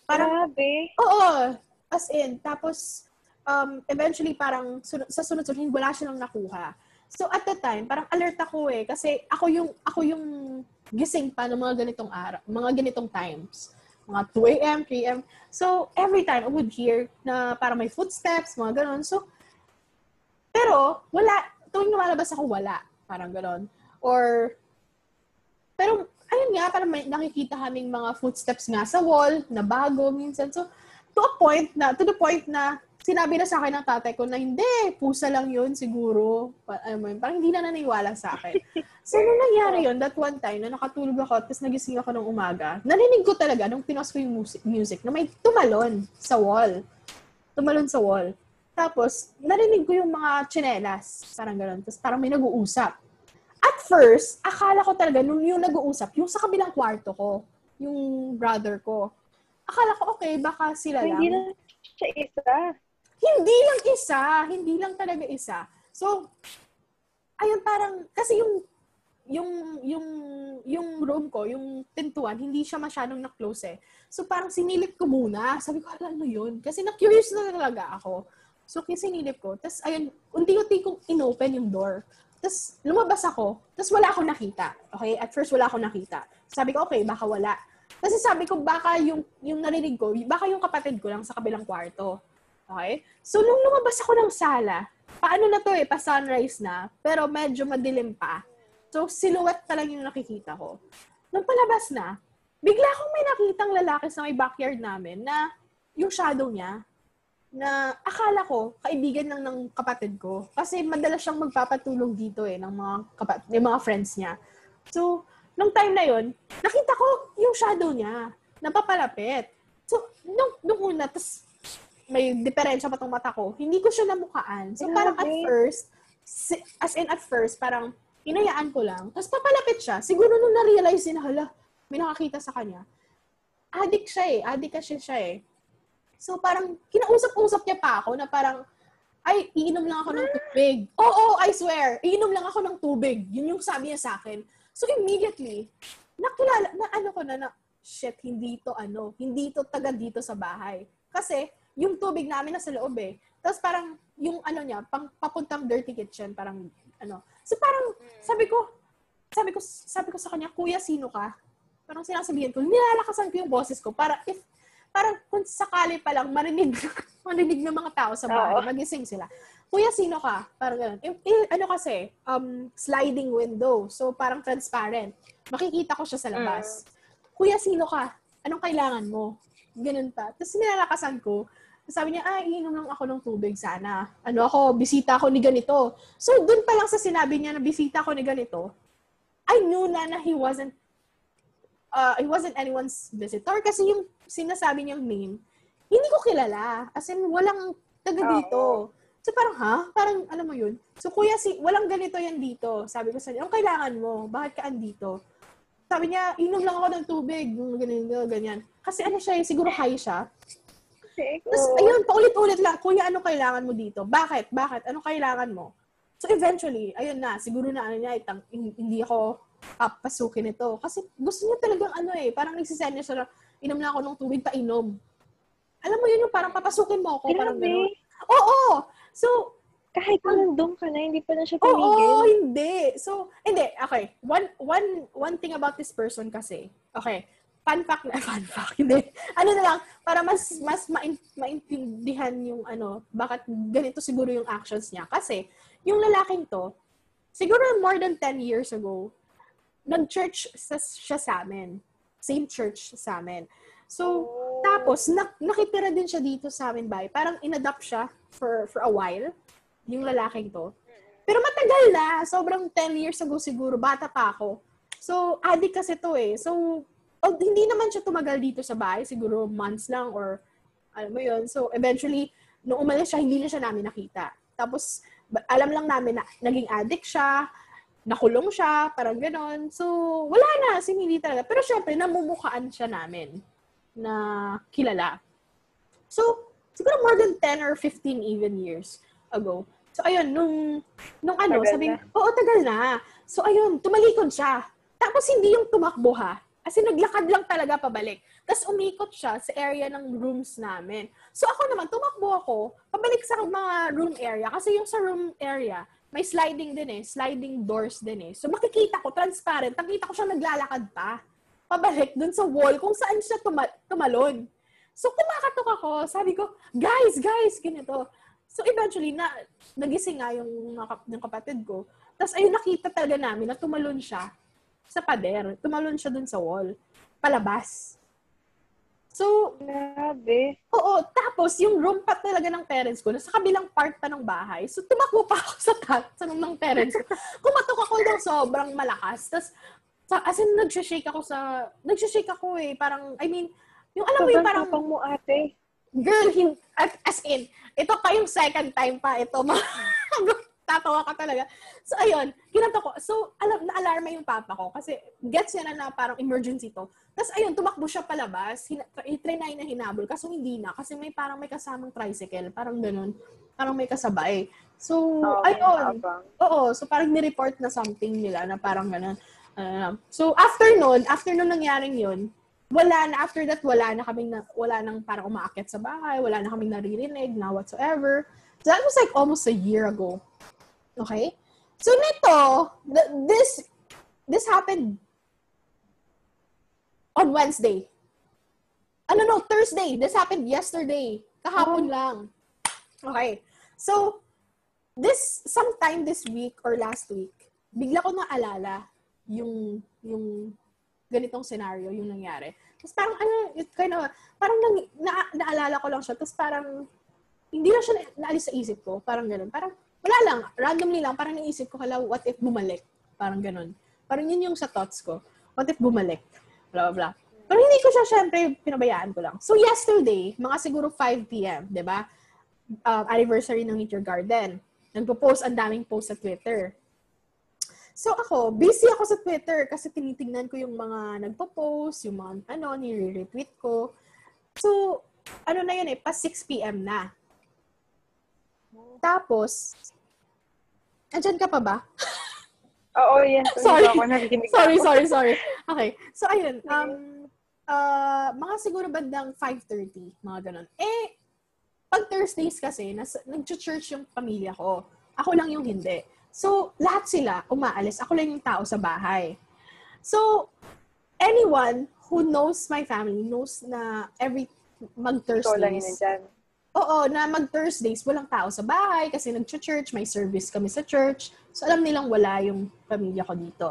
parang Grabe. Oo. As in, tapos, um, eventually, parang sun- sa sunod-sunod, wala silang nakuha. So, at the time, parang alert ako eh. Kasi ako yung, ako yung gising pa ng mga ganitong araw, mga ganitong times. Mga 2 a.m., 3 a.m. So, every time, I would hear na parang may footsteps, mga ganon. So, pero, wala. Tuwing lumalabas ako, wala. Parang ganon. Or, pero, ayun nga, parang may nakikita kaming mga footsteps nga sa wall, na bago minsan. So, to a point na, to the point na, sinabi na sa akin ng tatay ko na hindi, pusa lang yun siguro. Alam mo parang hindi na naniwala sa akin. So, nung nangyari yun, that one time, na nakatulog ako, tapos nagising ako ng umaga, narinig ko talaga, nung pinos ko yung music, music na may tumalon sa wall. Tumalon sa wall. Tapos, narinig ko yung mga tsinelas. Parang gano'n. Tapos parang may nag-uusap. At first, akala ko talaga, nung yung nag-uusap, yung sa kabilang kwarto ko, yung brother ko. Akala ko, okay, baka sila lang. Hindi na siya isa. Hindi lang isa. Hindi lang talaga isa. So, ayun parang, kasi yung, yung, yung, yung room ko, yung pintuan, hindi siya masyadong na-close eh. So, parang sinilip ko muna. Sabi ko, ano yun? Kasi na-curious na talaga ako. So, sinilip ko. Tapos, ayun, unti-unti kong inopen yung door. Tapos, lumabas ako. Tapos, wala akong nakita. Okay? At first, wala akong nakita. Sabi ko, okay, baka wala. Kasi sabi ko, baka yung, yung narinig ko, baka yung kapatid ko lang sa kabilang kwarto. Okay? So, nung lumabas ako ng sala, paano na to eh, pa-sunrise na, pero medyo madilim pa. So, silhouette pa lang yung nakikita ko. Nung palabas na, bigla akong may nakitang lalaki sa may backyard namin na yung shadow niya, na akala ko, kaibigan lang ng kapatid ko. Kasi madalas siyang magpapatulong dito eh, ng mga, kapat- ng mga friends niya. So, nung time na yon nakita ko yung shadow niya, napapalapit. So, nung, nung una, tas may diferensya pa tong mata ko, hindi ko siya namukaan. So, parang at first, si- as in at first, parang inayaan ko lang. Tapos papalapit siya. Siguro nung na-realize niya na, hala, may nakakita sa kanya. Addict siya eh. Addict kasi siya eh. So, parang kinausap-usap niya pa ako na parang, ay, iinom lang ako ng tubig. Oo, I swear. Iinom lang ako ng tubig. Yun yung sabi niya sa akin. So, immediately, nakilala, na ano ko na, na, shit, hindi to ano, hindi to taga dito sa bahay. Kasi, yung tubig namin nasa loob eh. Tapos parang, yung ano niya, pang, papuntang dirty kitchen, parang, ano. So, parang, sabi ko, sabi ko, sabi ko sa kanya, kuya, sino ka? Parang sinasabihin ko, nilalakasan ko yung boses ko para if, parang kung sakali pa lang marinig, *laughs* marinig ng mga tao sa bahay, magising sila. Kuya, sino ka? Parang ganun. Eh, eh, ano kasi, um, sliding window. So, parang transparent. Makikita ko siya sa labas. Kuya, sino ka? Anong kailangan mo? Ganun pa. Tapos nilalakasan ko. Sabi niya, ah, iinom lang ako ng tubig sana. Ano ako, bisita ako ni ganito. So, dun pa lang sa sinabi niya na bisita ako ni ganito, I knew na na he wasn't uh, he wasn't anyone's visitor kasi yung sinasabi niyang name, hindi ko kilala. As in, walang taga dito. So parang, ha? Parang, alam mo yun? So kuya, si, walang ganito yan dito. Sabi ko sa niya, anong kailangan mo? Bakit ka andito? Sabi niya, inom lang ako ng tubig. Ganyan, ganyan. Kasi ano siya, eh, siguro high siya. Tapos, ayun, paulit-ulit lang, kuya, anong kailangan mo dito? Bakit? Bakit? Anong kailangan mo? So, eventually, ayun na, siguro na ano niya, itang, hin- hindi ako papasukin ito. Kasi gusto niya talagang ano eh, parang nagsisend niya siya inom lang ako ng tubig, painom. Alam mo yun yung parang papasukin mo ako, parang gano'n. Oo! So, Kahit nandun ka na, hindi pa na siya Oo, tumigil. hindi. So, hindi. Okay. One, one, one thing about this person kasi, okay, fun fact na, *laughs* fun fact, hindi. Ano na lang, para mas, mas main, maintindihan yung ano, bakit ganito siguro yung actions niya. Kasi, yung lalaking to, siguro more than 10 years ago, nag-church sa, siya sa amin. Same church sa amin. So, tapos, nak- nakitira din siya dito sa amin bay. Parang inadopt siya for, for a while, yung lalaking to. Pero matagal na. Sobrang 10 years ago siguro. Bata pa ako. So, adik kasi to eh. So, oh, hindi naman siya tumagal dito sa bahay. Siguro months lang or alam mo yun. So, eventually, nung umalis siya, hindi na siya namin nakita. Tapos, alam lang namin na naging addict siya, nakulong siya, parang ganon. So, wala na, si hindi talaga. Pero syempre, namumukhaan siya namin na kilala. So, siguro more than 10 or 15 even years ago. So, ayun, nung, nung ano, Tagal sabi, na. oo, tagal na. So, ayun, tumalikod siya. Tapos, hindi yung tumakbo ha. Kasi naglakad lang talaga pabalik. Tapos, umikot siya sa area ng rooms namin. So, ako naman, tumakbo ako, pabalik sa mga room area. Kasi yung sa room area, may sliding din eh. Sliding doors din eh. So, makikita ko, transparent. Nakita ko siya naglalakad pa. Pabalik dun sa wall kung saan siya tuma- tumalon. So, kumakatok ako. Sabi ko, guys, guys, ganito. So, eventually, na, nagising nga yung, yung kapatid ko. Tapos, ayun, nakita talaga namin na tumalon siya sa pader. Tumalon siya dun sa wall. Palabas. So, Grabe. Oo, tapos yung room pa talaga ng parents ko, nasa kabilang part pa ng bahay. So, tumakbo pa ako sa tat, sa room ng parents ko. Kumatok ako ng sobrang malakas. Tapos, sa, as in, nagsishake ako sa, nagsishake ako eh. Parang, I mean, yung alam mo yung Sobrang parang, tapang mo, ate. girl, hin, as in, ito pa yung second time pa ito. *laughs* Tatawa ka talaga. So, ayun, kinato ko. So, alam, na-alarma yung papa ko kasi gets niya na na parang emergency to. Tapos, ayun, tumakbo siya palabas. Hina, trinay na hinabol. Kaso hindi na. Kasi may parang may kasamang tricycle. Parang ganun. Parang may kasabay. So, Oo, ayun. Oo, so parang ni-report na something nila na parang gano'n. Uh, so, after nun, after nun nangyaring yun, wala na, after that, wala na kaming, na, wala nang parang umaakit sa bahay, wala na kaming naririnig na whatsoever. So, that was like almost a year ago. Okay? So, nito, th- this, this happened on Wednesday. Ano no, Thursday. This happened yesterday. Kahapon lang. Okay. So, this, sometime this week or last week, bigla ko naalala yung, yung ganitong scenario, yung nangyari. Tapos parang, ano, it kind of, parang nang, na, naalala ko lang siya. Tapos parang, hindi lang siya na, naalis sa isip ko. Parang ganun. Parang, wala lang. Randomly lang. Parang naisip ko, hala, what if bumalik? Parang ganun. Parang yun yung sa thoughts ko. What if bumalik? Blah, blah. Pero hindi ko siya, syempre, pinabayaan ko lang. So, yesterday, mga siguro 5 p.m., di ba? Um, anniversary ng Nature Garden. Nagpo-post, ang daming post sa Twitter. So, ako, busy ako sa Twitter kasi tinitingnan ko yung mga nagpo-post, yung mga, ano, nire-retweet ko. So, ano na yun eh, pa 6 p.m. na. Tapos, andyan ka pa ba? *laughs* Oo, yan. Sorry. Hindi ako nakikinig. sorry, sorry, sorry. Okay. So, ayun. Um, uh, mga siguro bandang 5.30, mga ganun. Eh, pag Thursdays kasi, nas, nag-church yung pamilya ko. Ako lang yung hindi. So, lahat sila umaalis. Ako lang yung tao sa bahay. So, anyone who knows my family knows na every mag-Thursdays. Oo, na mag-Thursdays, walang tao sa bahay kasi nag-church, may service kami sa church. So, alam nilang wala yung pamilya ko dito.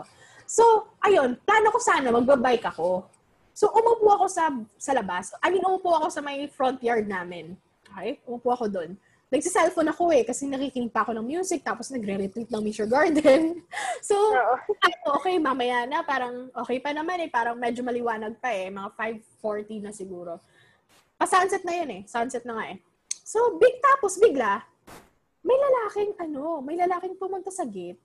So, ayun, plano ko sana, magbabike ako. So, umupo ako sa, sa labas. I mean, umupo ako sa may front yard namin. Okay? Umupo ako doon. Nagsi-cellphone ako eh, kasi nakikinig pa ako ng music, tapos nagre-retweet ng Miss Garden. *laughs* so, ano, okay, mamaya na, parang okay pa naman eh, parang medyo maliwanag pa eh, mga 5.40 na siguro. Pa-sunset na yun eh, sunset na nga eh. So, big tapos bigla, may lalaking ano, may lalaking pumunta sa gate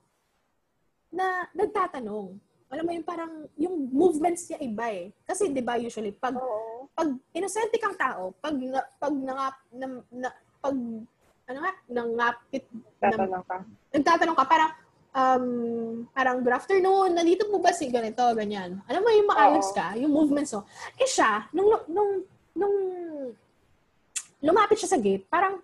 na nagtatanong. Alam mo yung parang, yung movements niya iba eh. Kasi 'di ba usually pag Oo. pag inosente kang tao, pag na, pag nangap na, na, pag ano nga, nangapit Tatanong ka. Nagtatanong ka parang um, parang good afternoon, nandito po ba si ganito, ganyan. Alam mo yung maayos ka, yung movements mo. Eh siya, nung, nung, nung lumapit siya sa gate, parang,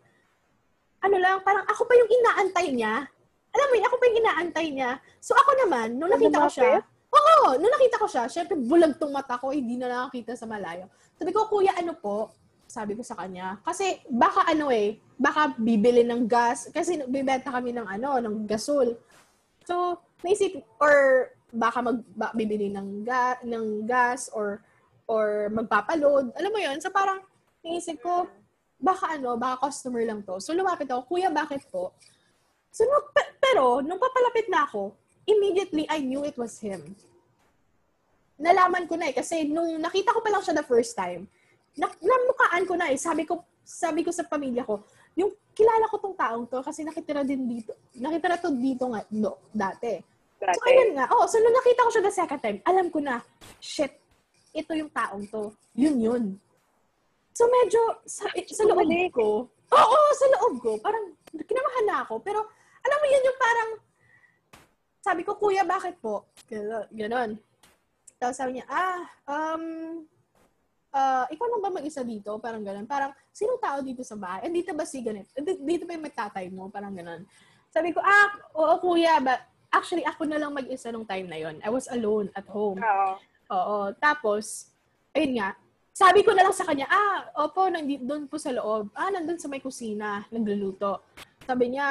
ano lang, parang ako pa yung inaantay niya. Alam mo yun, ako pa yung inaantay niya. So ako naman, nung nakita ko siya, oo, nung nakita ko siya, syempre bulag tong mata ko, hindi na nakakita sa malayo. Sabi ko, kuya, ano po? sabi ko sa kanya. Kasi baka ano eh, baka bibili ng gas. Kasi bibenta kami ng ano, ng gasol. So, naisip, or baka mag, bibili ng, ga, ng gas or or magpapaload. Alam mo yon So, parang naisip ko, baka ano, baka customer lang to. So, lumapit ako, kuya, bakit po? So, no, pero, nung papalapit na ako, immediately, I knew it was him. Nalaman ko na eh, kasi nung nakita ko pa lang siya the first time, na, namukaan ko na eh. Sabi ko, sabi ko sa pamilya ko, yung kilala ko tong taong to kasi nakitira din dito. Nakitira to dito nga no, dati. dati. So, ayun nga. Oh, so nung nakita ko siya the second time, alam ko na, shit, ito yung taong to. Yun yun. So medyo, sa, sa loob ko, oo, sa loob ko, parang kinamahan na ako. Pero, alam mo yun yung parang, sabi ko, kuya, bakit po? Ganon. Tapos sabi niya, ah, um, uh, ikaw lang ba mag-isa dito? Parang ganun. Parang, sinong tao dito sa bahay? And dito ba si ganit? Dito ba yung may tatay mo? Parang ganun. Sabi ko, ah, oo kuya, but actually, ako na lang mag-isa nung time na yon. I was alone at home. Oo. Oo. Tapos, ayun nga, sabi ko na lang sa kanya, ah, opo, nandito doon po sa loob. Ah, nandun sa may kusina, nagluluto. Sabi niya,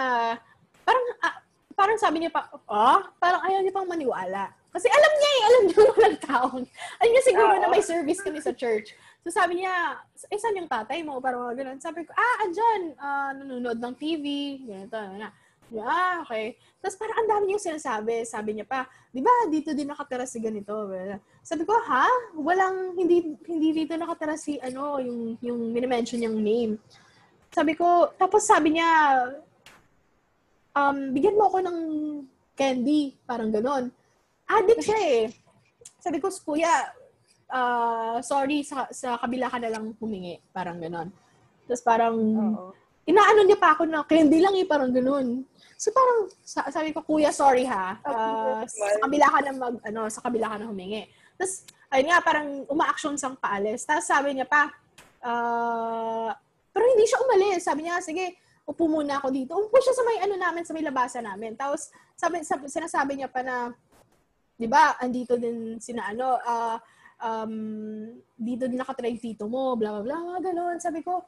parang, ah, parang sabi niya pa, ah, parang ayaw niya pang maniwala. Kasi alam niya eh, alam niya *laughs* walang taon. Alam niya siguro uh na may service kami sa church. So sabi niya, eh saan yung tatay mo? Parang mga ganun. Sabi ko, ah, andyan, uh, nanonood ng TV, ganito, na. Ah, okay. Tapos parang ang dami niyang sinasabi. Sabi niya pa, di ba, dito din nakatira si ganito. Sabi ko, ha? Walang, hindi, hindi dito nakatira si, ano, yung, yung minimension niyang name. Sabi ko, tapos sabi niya, um, bigyan mo ako ng candy. Parang ganon. Addict siya eh. Sabi ko, kuya, uh, sorry, sa, sa kabila ka na lang humingi. Parang ganon. Tapos parang, Uh-oh. inaano niya pa ako na, candy lang eh, parang ganon. So parang, sabi ko, kuya, sorry ha. Uh, sa kabila ka na mag, ano, sa kabila ka na humingi. Tapos, ayun nga, parang uma-action sang paalis. Tapos sabi niya pa, uh, pero hindi siya umalis. Sabi niya, sige, upo muna ako dito. Upo siya sa may ano namin, sa may labasan namin. Tapos, sabi, sabi, sinasabi niya pa na, 'di ba? Andito din sina ano, uh, um, dito din nakatira yung tito mo, bla bla bla, ganun. Sabi ko,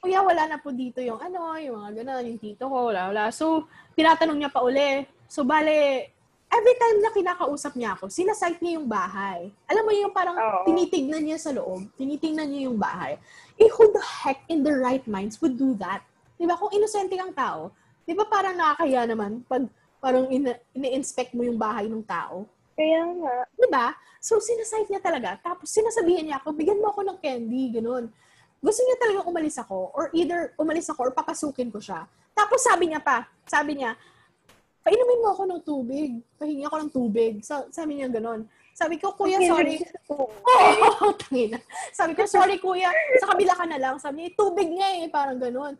kuya, wala na po dito yung ano, yung mga ganun, yung tito ko, bla bla. So, tinatanong niya pa uli. So, bale, every time na kinakausap niya ako, sinasite niya yung bahay. Alam mo yung parang Oo. tinitignan niya sa loob, tinitingnan niya yung bahay. Eh, who the heck in their right minds would do that? Di ba? Kung inosente kang tao, di ba parang nakakaya naman pag parang ina- ini-inspect mo yung bahay ng tao? Kaya nga. Diba? So, sinasite niya talaga. Tapos, sinasabihan niya ako, bigyan mo ako ng candy, ganun. Gusto niya talaga umalis ako. Or either umalis ako or papasukin ko siya. Tapos, sabi niya pa, sabi niya, painumin mo ako ng tubig. Pahingi ako ng tubig. So, sabi niya ganun. Sabi ko, kuya, sorry. *laughs* Oo, oh, tangina. Sabi ko, sorry, kuya. Sa kabila ka na lang. Sabi niya, tubig nga eh. Parang ganun.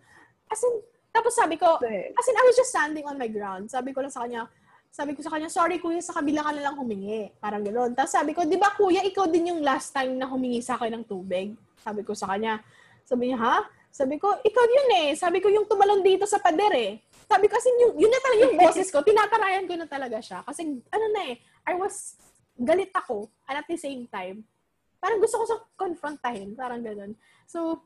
As in, tapos sabi ko, as in, I was just standing on my ground. Sabi ko lang sa kanya, sabi ko sa kanya, sorry kuya, sa kabila ka na lang humingi. Parang gano'n. Tapos sabi ko, di ba kuya, ikaw din yung last time na humingi sa akin ng tubig? Sabi ko sa kanya. Sabi niya, ha? Sabi ko, ikaw yun eh. Sabi ko, yung tumalon dito sa pader eh. sabi kasi yun, yun na talaga yung boses ko, tinatarayan ko na talaga siya. Kasi ano na eh, I was, galit ako, and at the same time, parang gusto ko sa confrontahin, parang ganun. So,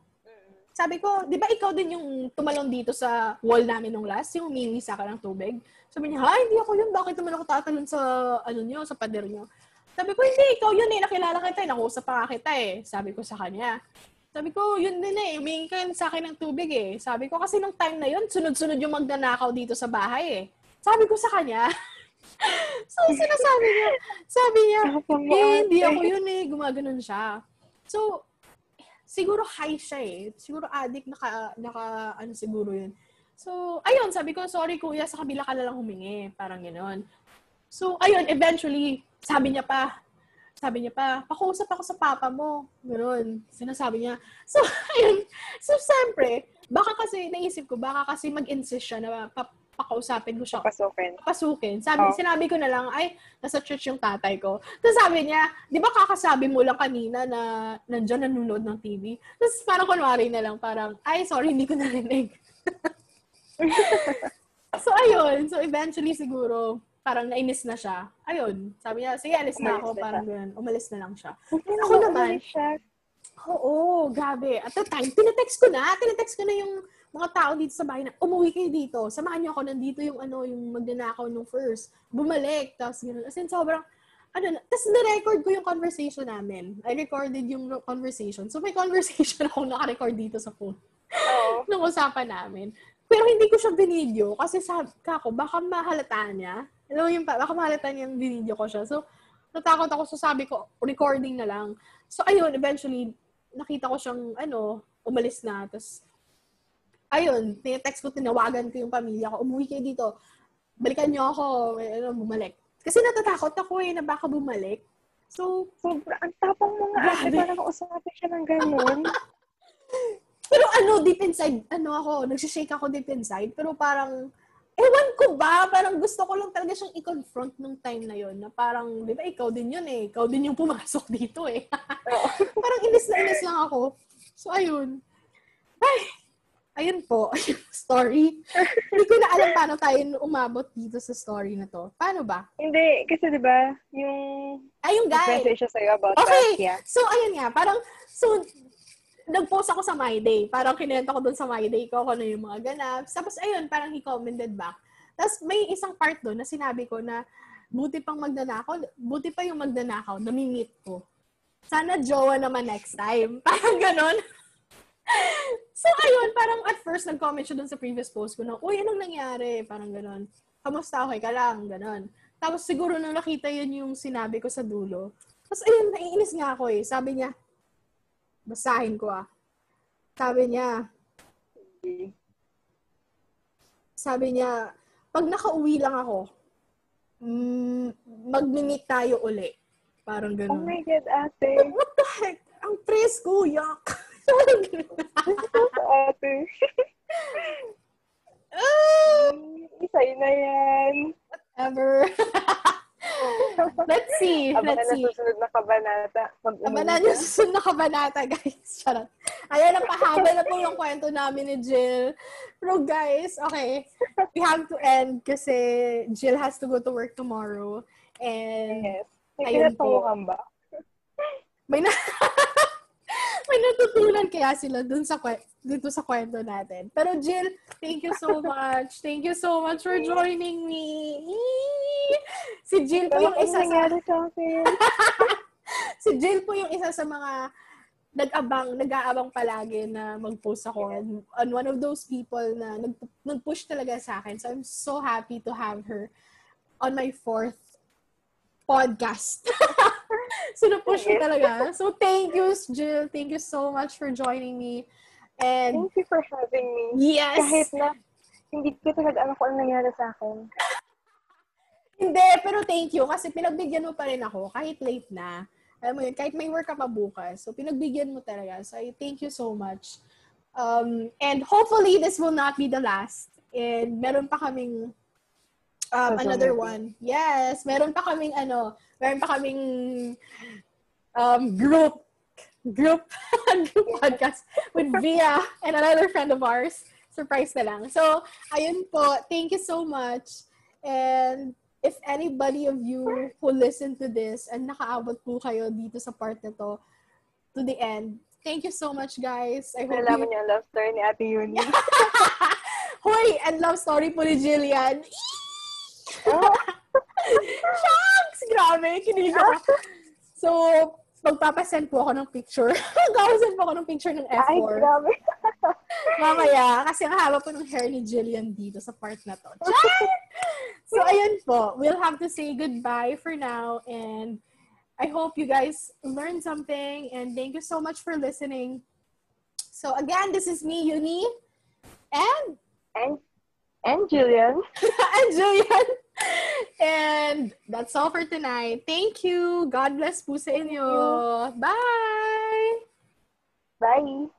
sabi ko, di ba ikaw din yung tumalon dito sa wall namin nung last, yung humingi sa akin ng tubig? Sabi niya, ha, hindi ako yun. Bakit naman ako tatalon sa, ano niyo, sa pader niyo? Sabi ko, hindi, ikaw yun eh. Nakilala kita eh. Nakusap pa kita eh. Sabi ko sa kanya. Sabi ko, yun din eh. Humingi ka sa akin ng tubig eh. Sabi ko, kasi nung time na yun, sunod-sunod yung magnanakaw dito sa bahay eh. Sabi ko sa kanya. *laughs* so, sinasabi niya, sabi niya, eh, hindi ako yun eh. Gumaganon siya. So, siguro high siya eh. Siguro addict, naka, naka, ano siguro yun. So, ayun, sabi ko, sorry kuya, sa kabila ka na lang humingi. Parang gano'n. So, ayun, eventually, sabi niya pa, sabi niya pa, pakusap ako sa papa mo. Gano'n. Sinasabi niya. So, *laughs* ayun. So, siyempre, baka kasi, naisip ko, baka kasi mag-insist siya na pa, pakausapin ko siya. Papasukin. Papasukin. Sabi, oh. Sinabi ko na lang, ay, nasa church yung tatay ko. Tapos sabi niya, di ba kakasabi mo lang kanina na nandyan nanonood ng TV? Tapos parang kunwari na lang, parang, ay, sorry, hindi ko narinig. *laughs* so, ayun. So, eventually, siguro, parang nainis na siya. Ayun. Sabi niya, sige, alis na ako. Parang ganun. Umalis na lang siya. Ako naman, Oo, gabi. At the time, tinetext ko na. Tinetext ko na yung mga tao dito sa bahay na, umuwi kayo dito. Samahan niyo ako. Nandito yung ano, yung magnanakaw nung first. Bumalik. Tapos gano'n. As in, sobrang, ano na. Tapos na-record ko yung conversation namin. I recorded yung conversation. So, may conversation *laughs* ako naka-record dito sa phone. Oo. nung usapan namin. Pero hindi ko siya binidyo kasi sabi ko, baka mahalata niya. Alam mo yung, baka mahalata niya yung binidyo ko siya. So, natakot ako. So, sabi ko, recording na lang. So, ayun, eventually, nakita ko siyang, ano, umalis na. Tapos, ayun, text ko, tinawagan ko yung pamilya ko, umuwi kayo dito. Balikan niyo ako, ano, bumalik. Kasi natatakot ako eh, na baka bumalik. So, sobra, ang tapang mo nga ate, parang usapin siya ng ganun. *laughs* pero ano, deep inside, ano ako, nagsishake ako deep inside, pero parang, ewan ko ba, parang gusto ko lang talaga siyang i-confront nung time na yon na parang, di ba, ikaw din yun eh, ikaw din yung pumasok *laughs* dito eh. *laughs* parang inis na inis lang ako. So, ayun. Ay, ayun po, *laughs* story. Hindi ko na alam paano tayo umabot dito sa story na to. Paano ba? Hindi, kasi di ba yung... Ay, yung guy. Message siya sa'yo about okay. that. Yeah. So, ayun nga, parang, so, nag-post ako sa My Day. Parang kinento ko dun sa My Day ko kung ano yung mga ganap. Tapos, ayun, parang he commented back. Tapos, may isang part doon na sinabi ko na, buti pang magnanakaw, buti pa yung magnanakaw, nami-meet ko. Sana jowa naman next time. *laughs* Parang ganon *laughs* so, ayun, parang at first, nag-comment siya dun sa previous post ko na, uy, anong nangyari? Parang ganon. Kamusta? Okay ka lang? Ganon. Tapos siguro nung nakita yun yung sinabi ko sa dulo. Tapos ayun, naiinis nga ako eh. Sabi niya, basahin ko ah. Sabi niya, sabi niya, pag nakauwi lang ako, mm, mag-meet tayo uli. Parang ganun. Oh my God, ate. What the heck? Ang presko, yuck. ate. ah, Isay na yan. Whatever. *laughs* Let's see. Abangan Let's na see. susunod na kabanata. Abangan yung susunod na kabanata, guys. Charot. Ayan, napahaba na po yung kwento namin ni Jill. Pero guys, okay. We have to end kasi Jill has to go to work tomorrow. And, Yes. May ayun po. ba? May na... *laughs* may natutunan kaya sila dun sa dito sa kwento natin. Pero Jill, thank you so much. Thank you so much for joining me. Si Jill po yung isa sa *laughs* si Jill po yung isa sa mga nag-abang, nag-aabang palagi na mag-post ako on, on one of those people na nag, nag-push talaga sa akin. So I'm so happy to have her on my fourth podcast. *laughs* so na-push niya talaga. So thank you, Jill. Thank you so much for joining me. And Thank you for having me. yes, Kahit na hindi ko talaga alam kung ano nangyari sa akin. Hindi, pero thank you. Kasi pinagbigyan mo pa rin ako kahit late na. Alam mo yun, kahit may work ka pa bukas. So, pinagbigyan mo talaga. So, I thank you so much. Um, and hopefully, this will not be the last. And meron pa kaming um, another one. Yes, meron pa kaming ano, meron pa kaming um, group group *laughs* group podcast with Via and another friend of ours. Surprise na lang. So, ayun po. Thank you so much. And if anybody of you who listen to this and nakaabot po kayo dito sa part na to, to the end, thank you so much, guys. I hope Nalaman you... niyo love story ni Ate Yuni. *laughs* Hoy! And love story po ni Jillian. Oh. *laughs* Grabe, kinilig ako. *laughs* So, magpapasend po ako ng picture. *laughs* Magpapasend po ako ng picture ng Ay, F4. grabe. *laughs* Mamaya, kasi ang haba po ng hair ni Jillian dito sa part na to. So, ayun po. We'll have to say goodbye for now. And I hope you guys learned something. And thank you so much for listening. So, again, this is me, Uni. And, And, and Julian. and Jillian. And that's all for tonight. Thank you. God bless po sa inyo. Bye! Bye.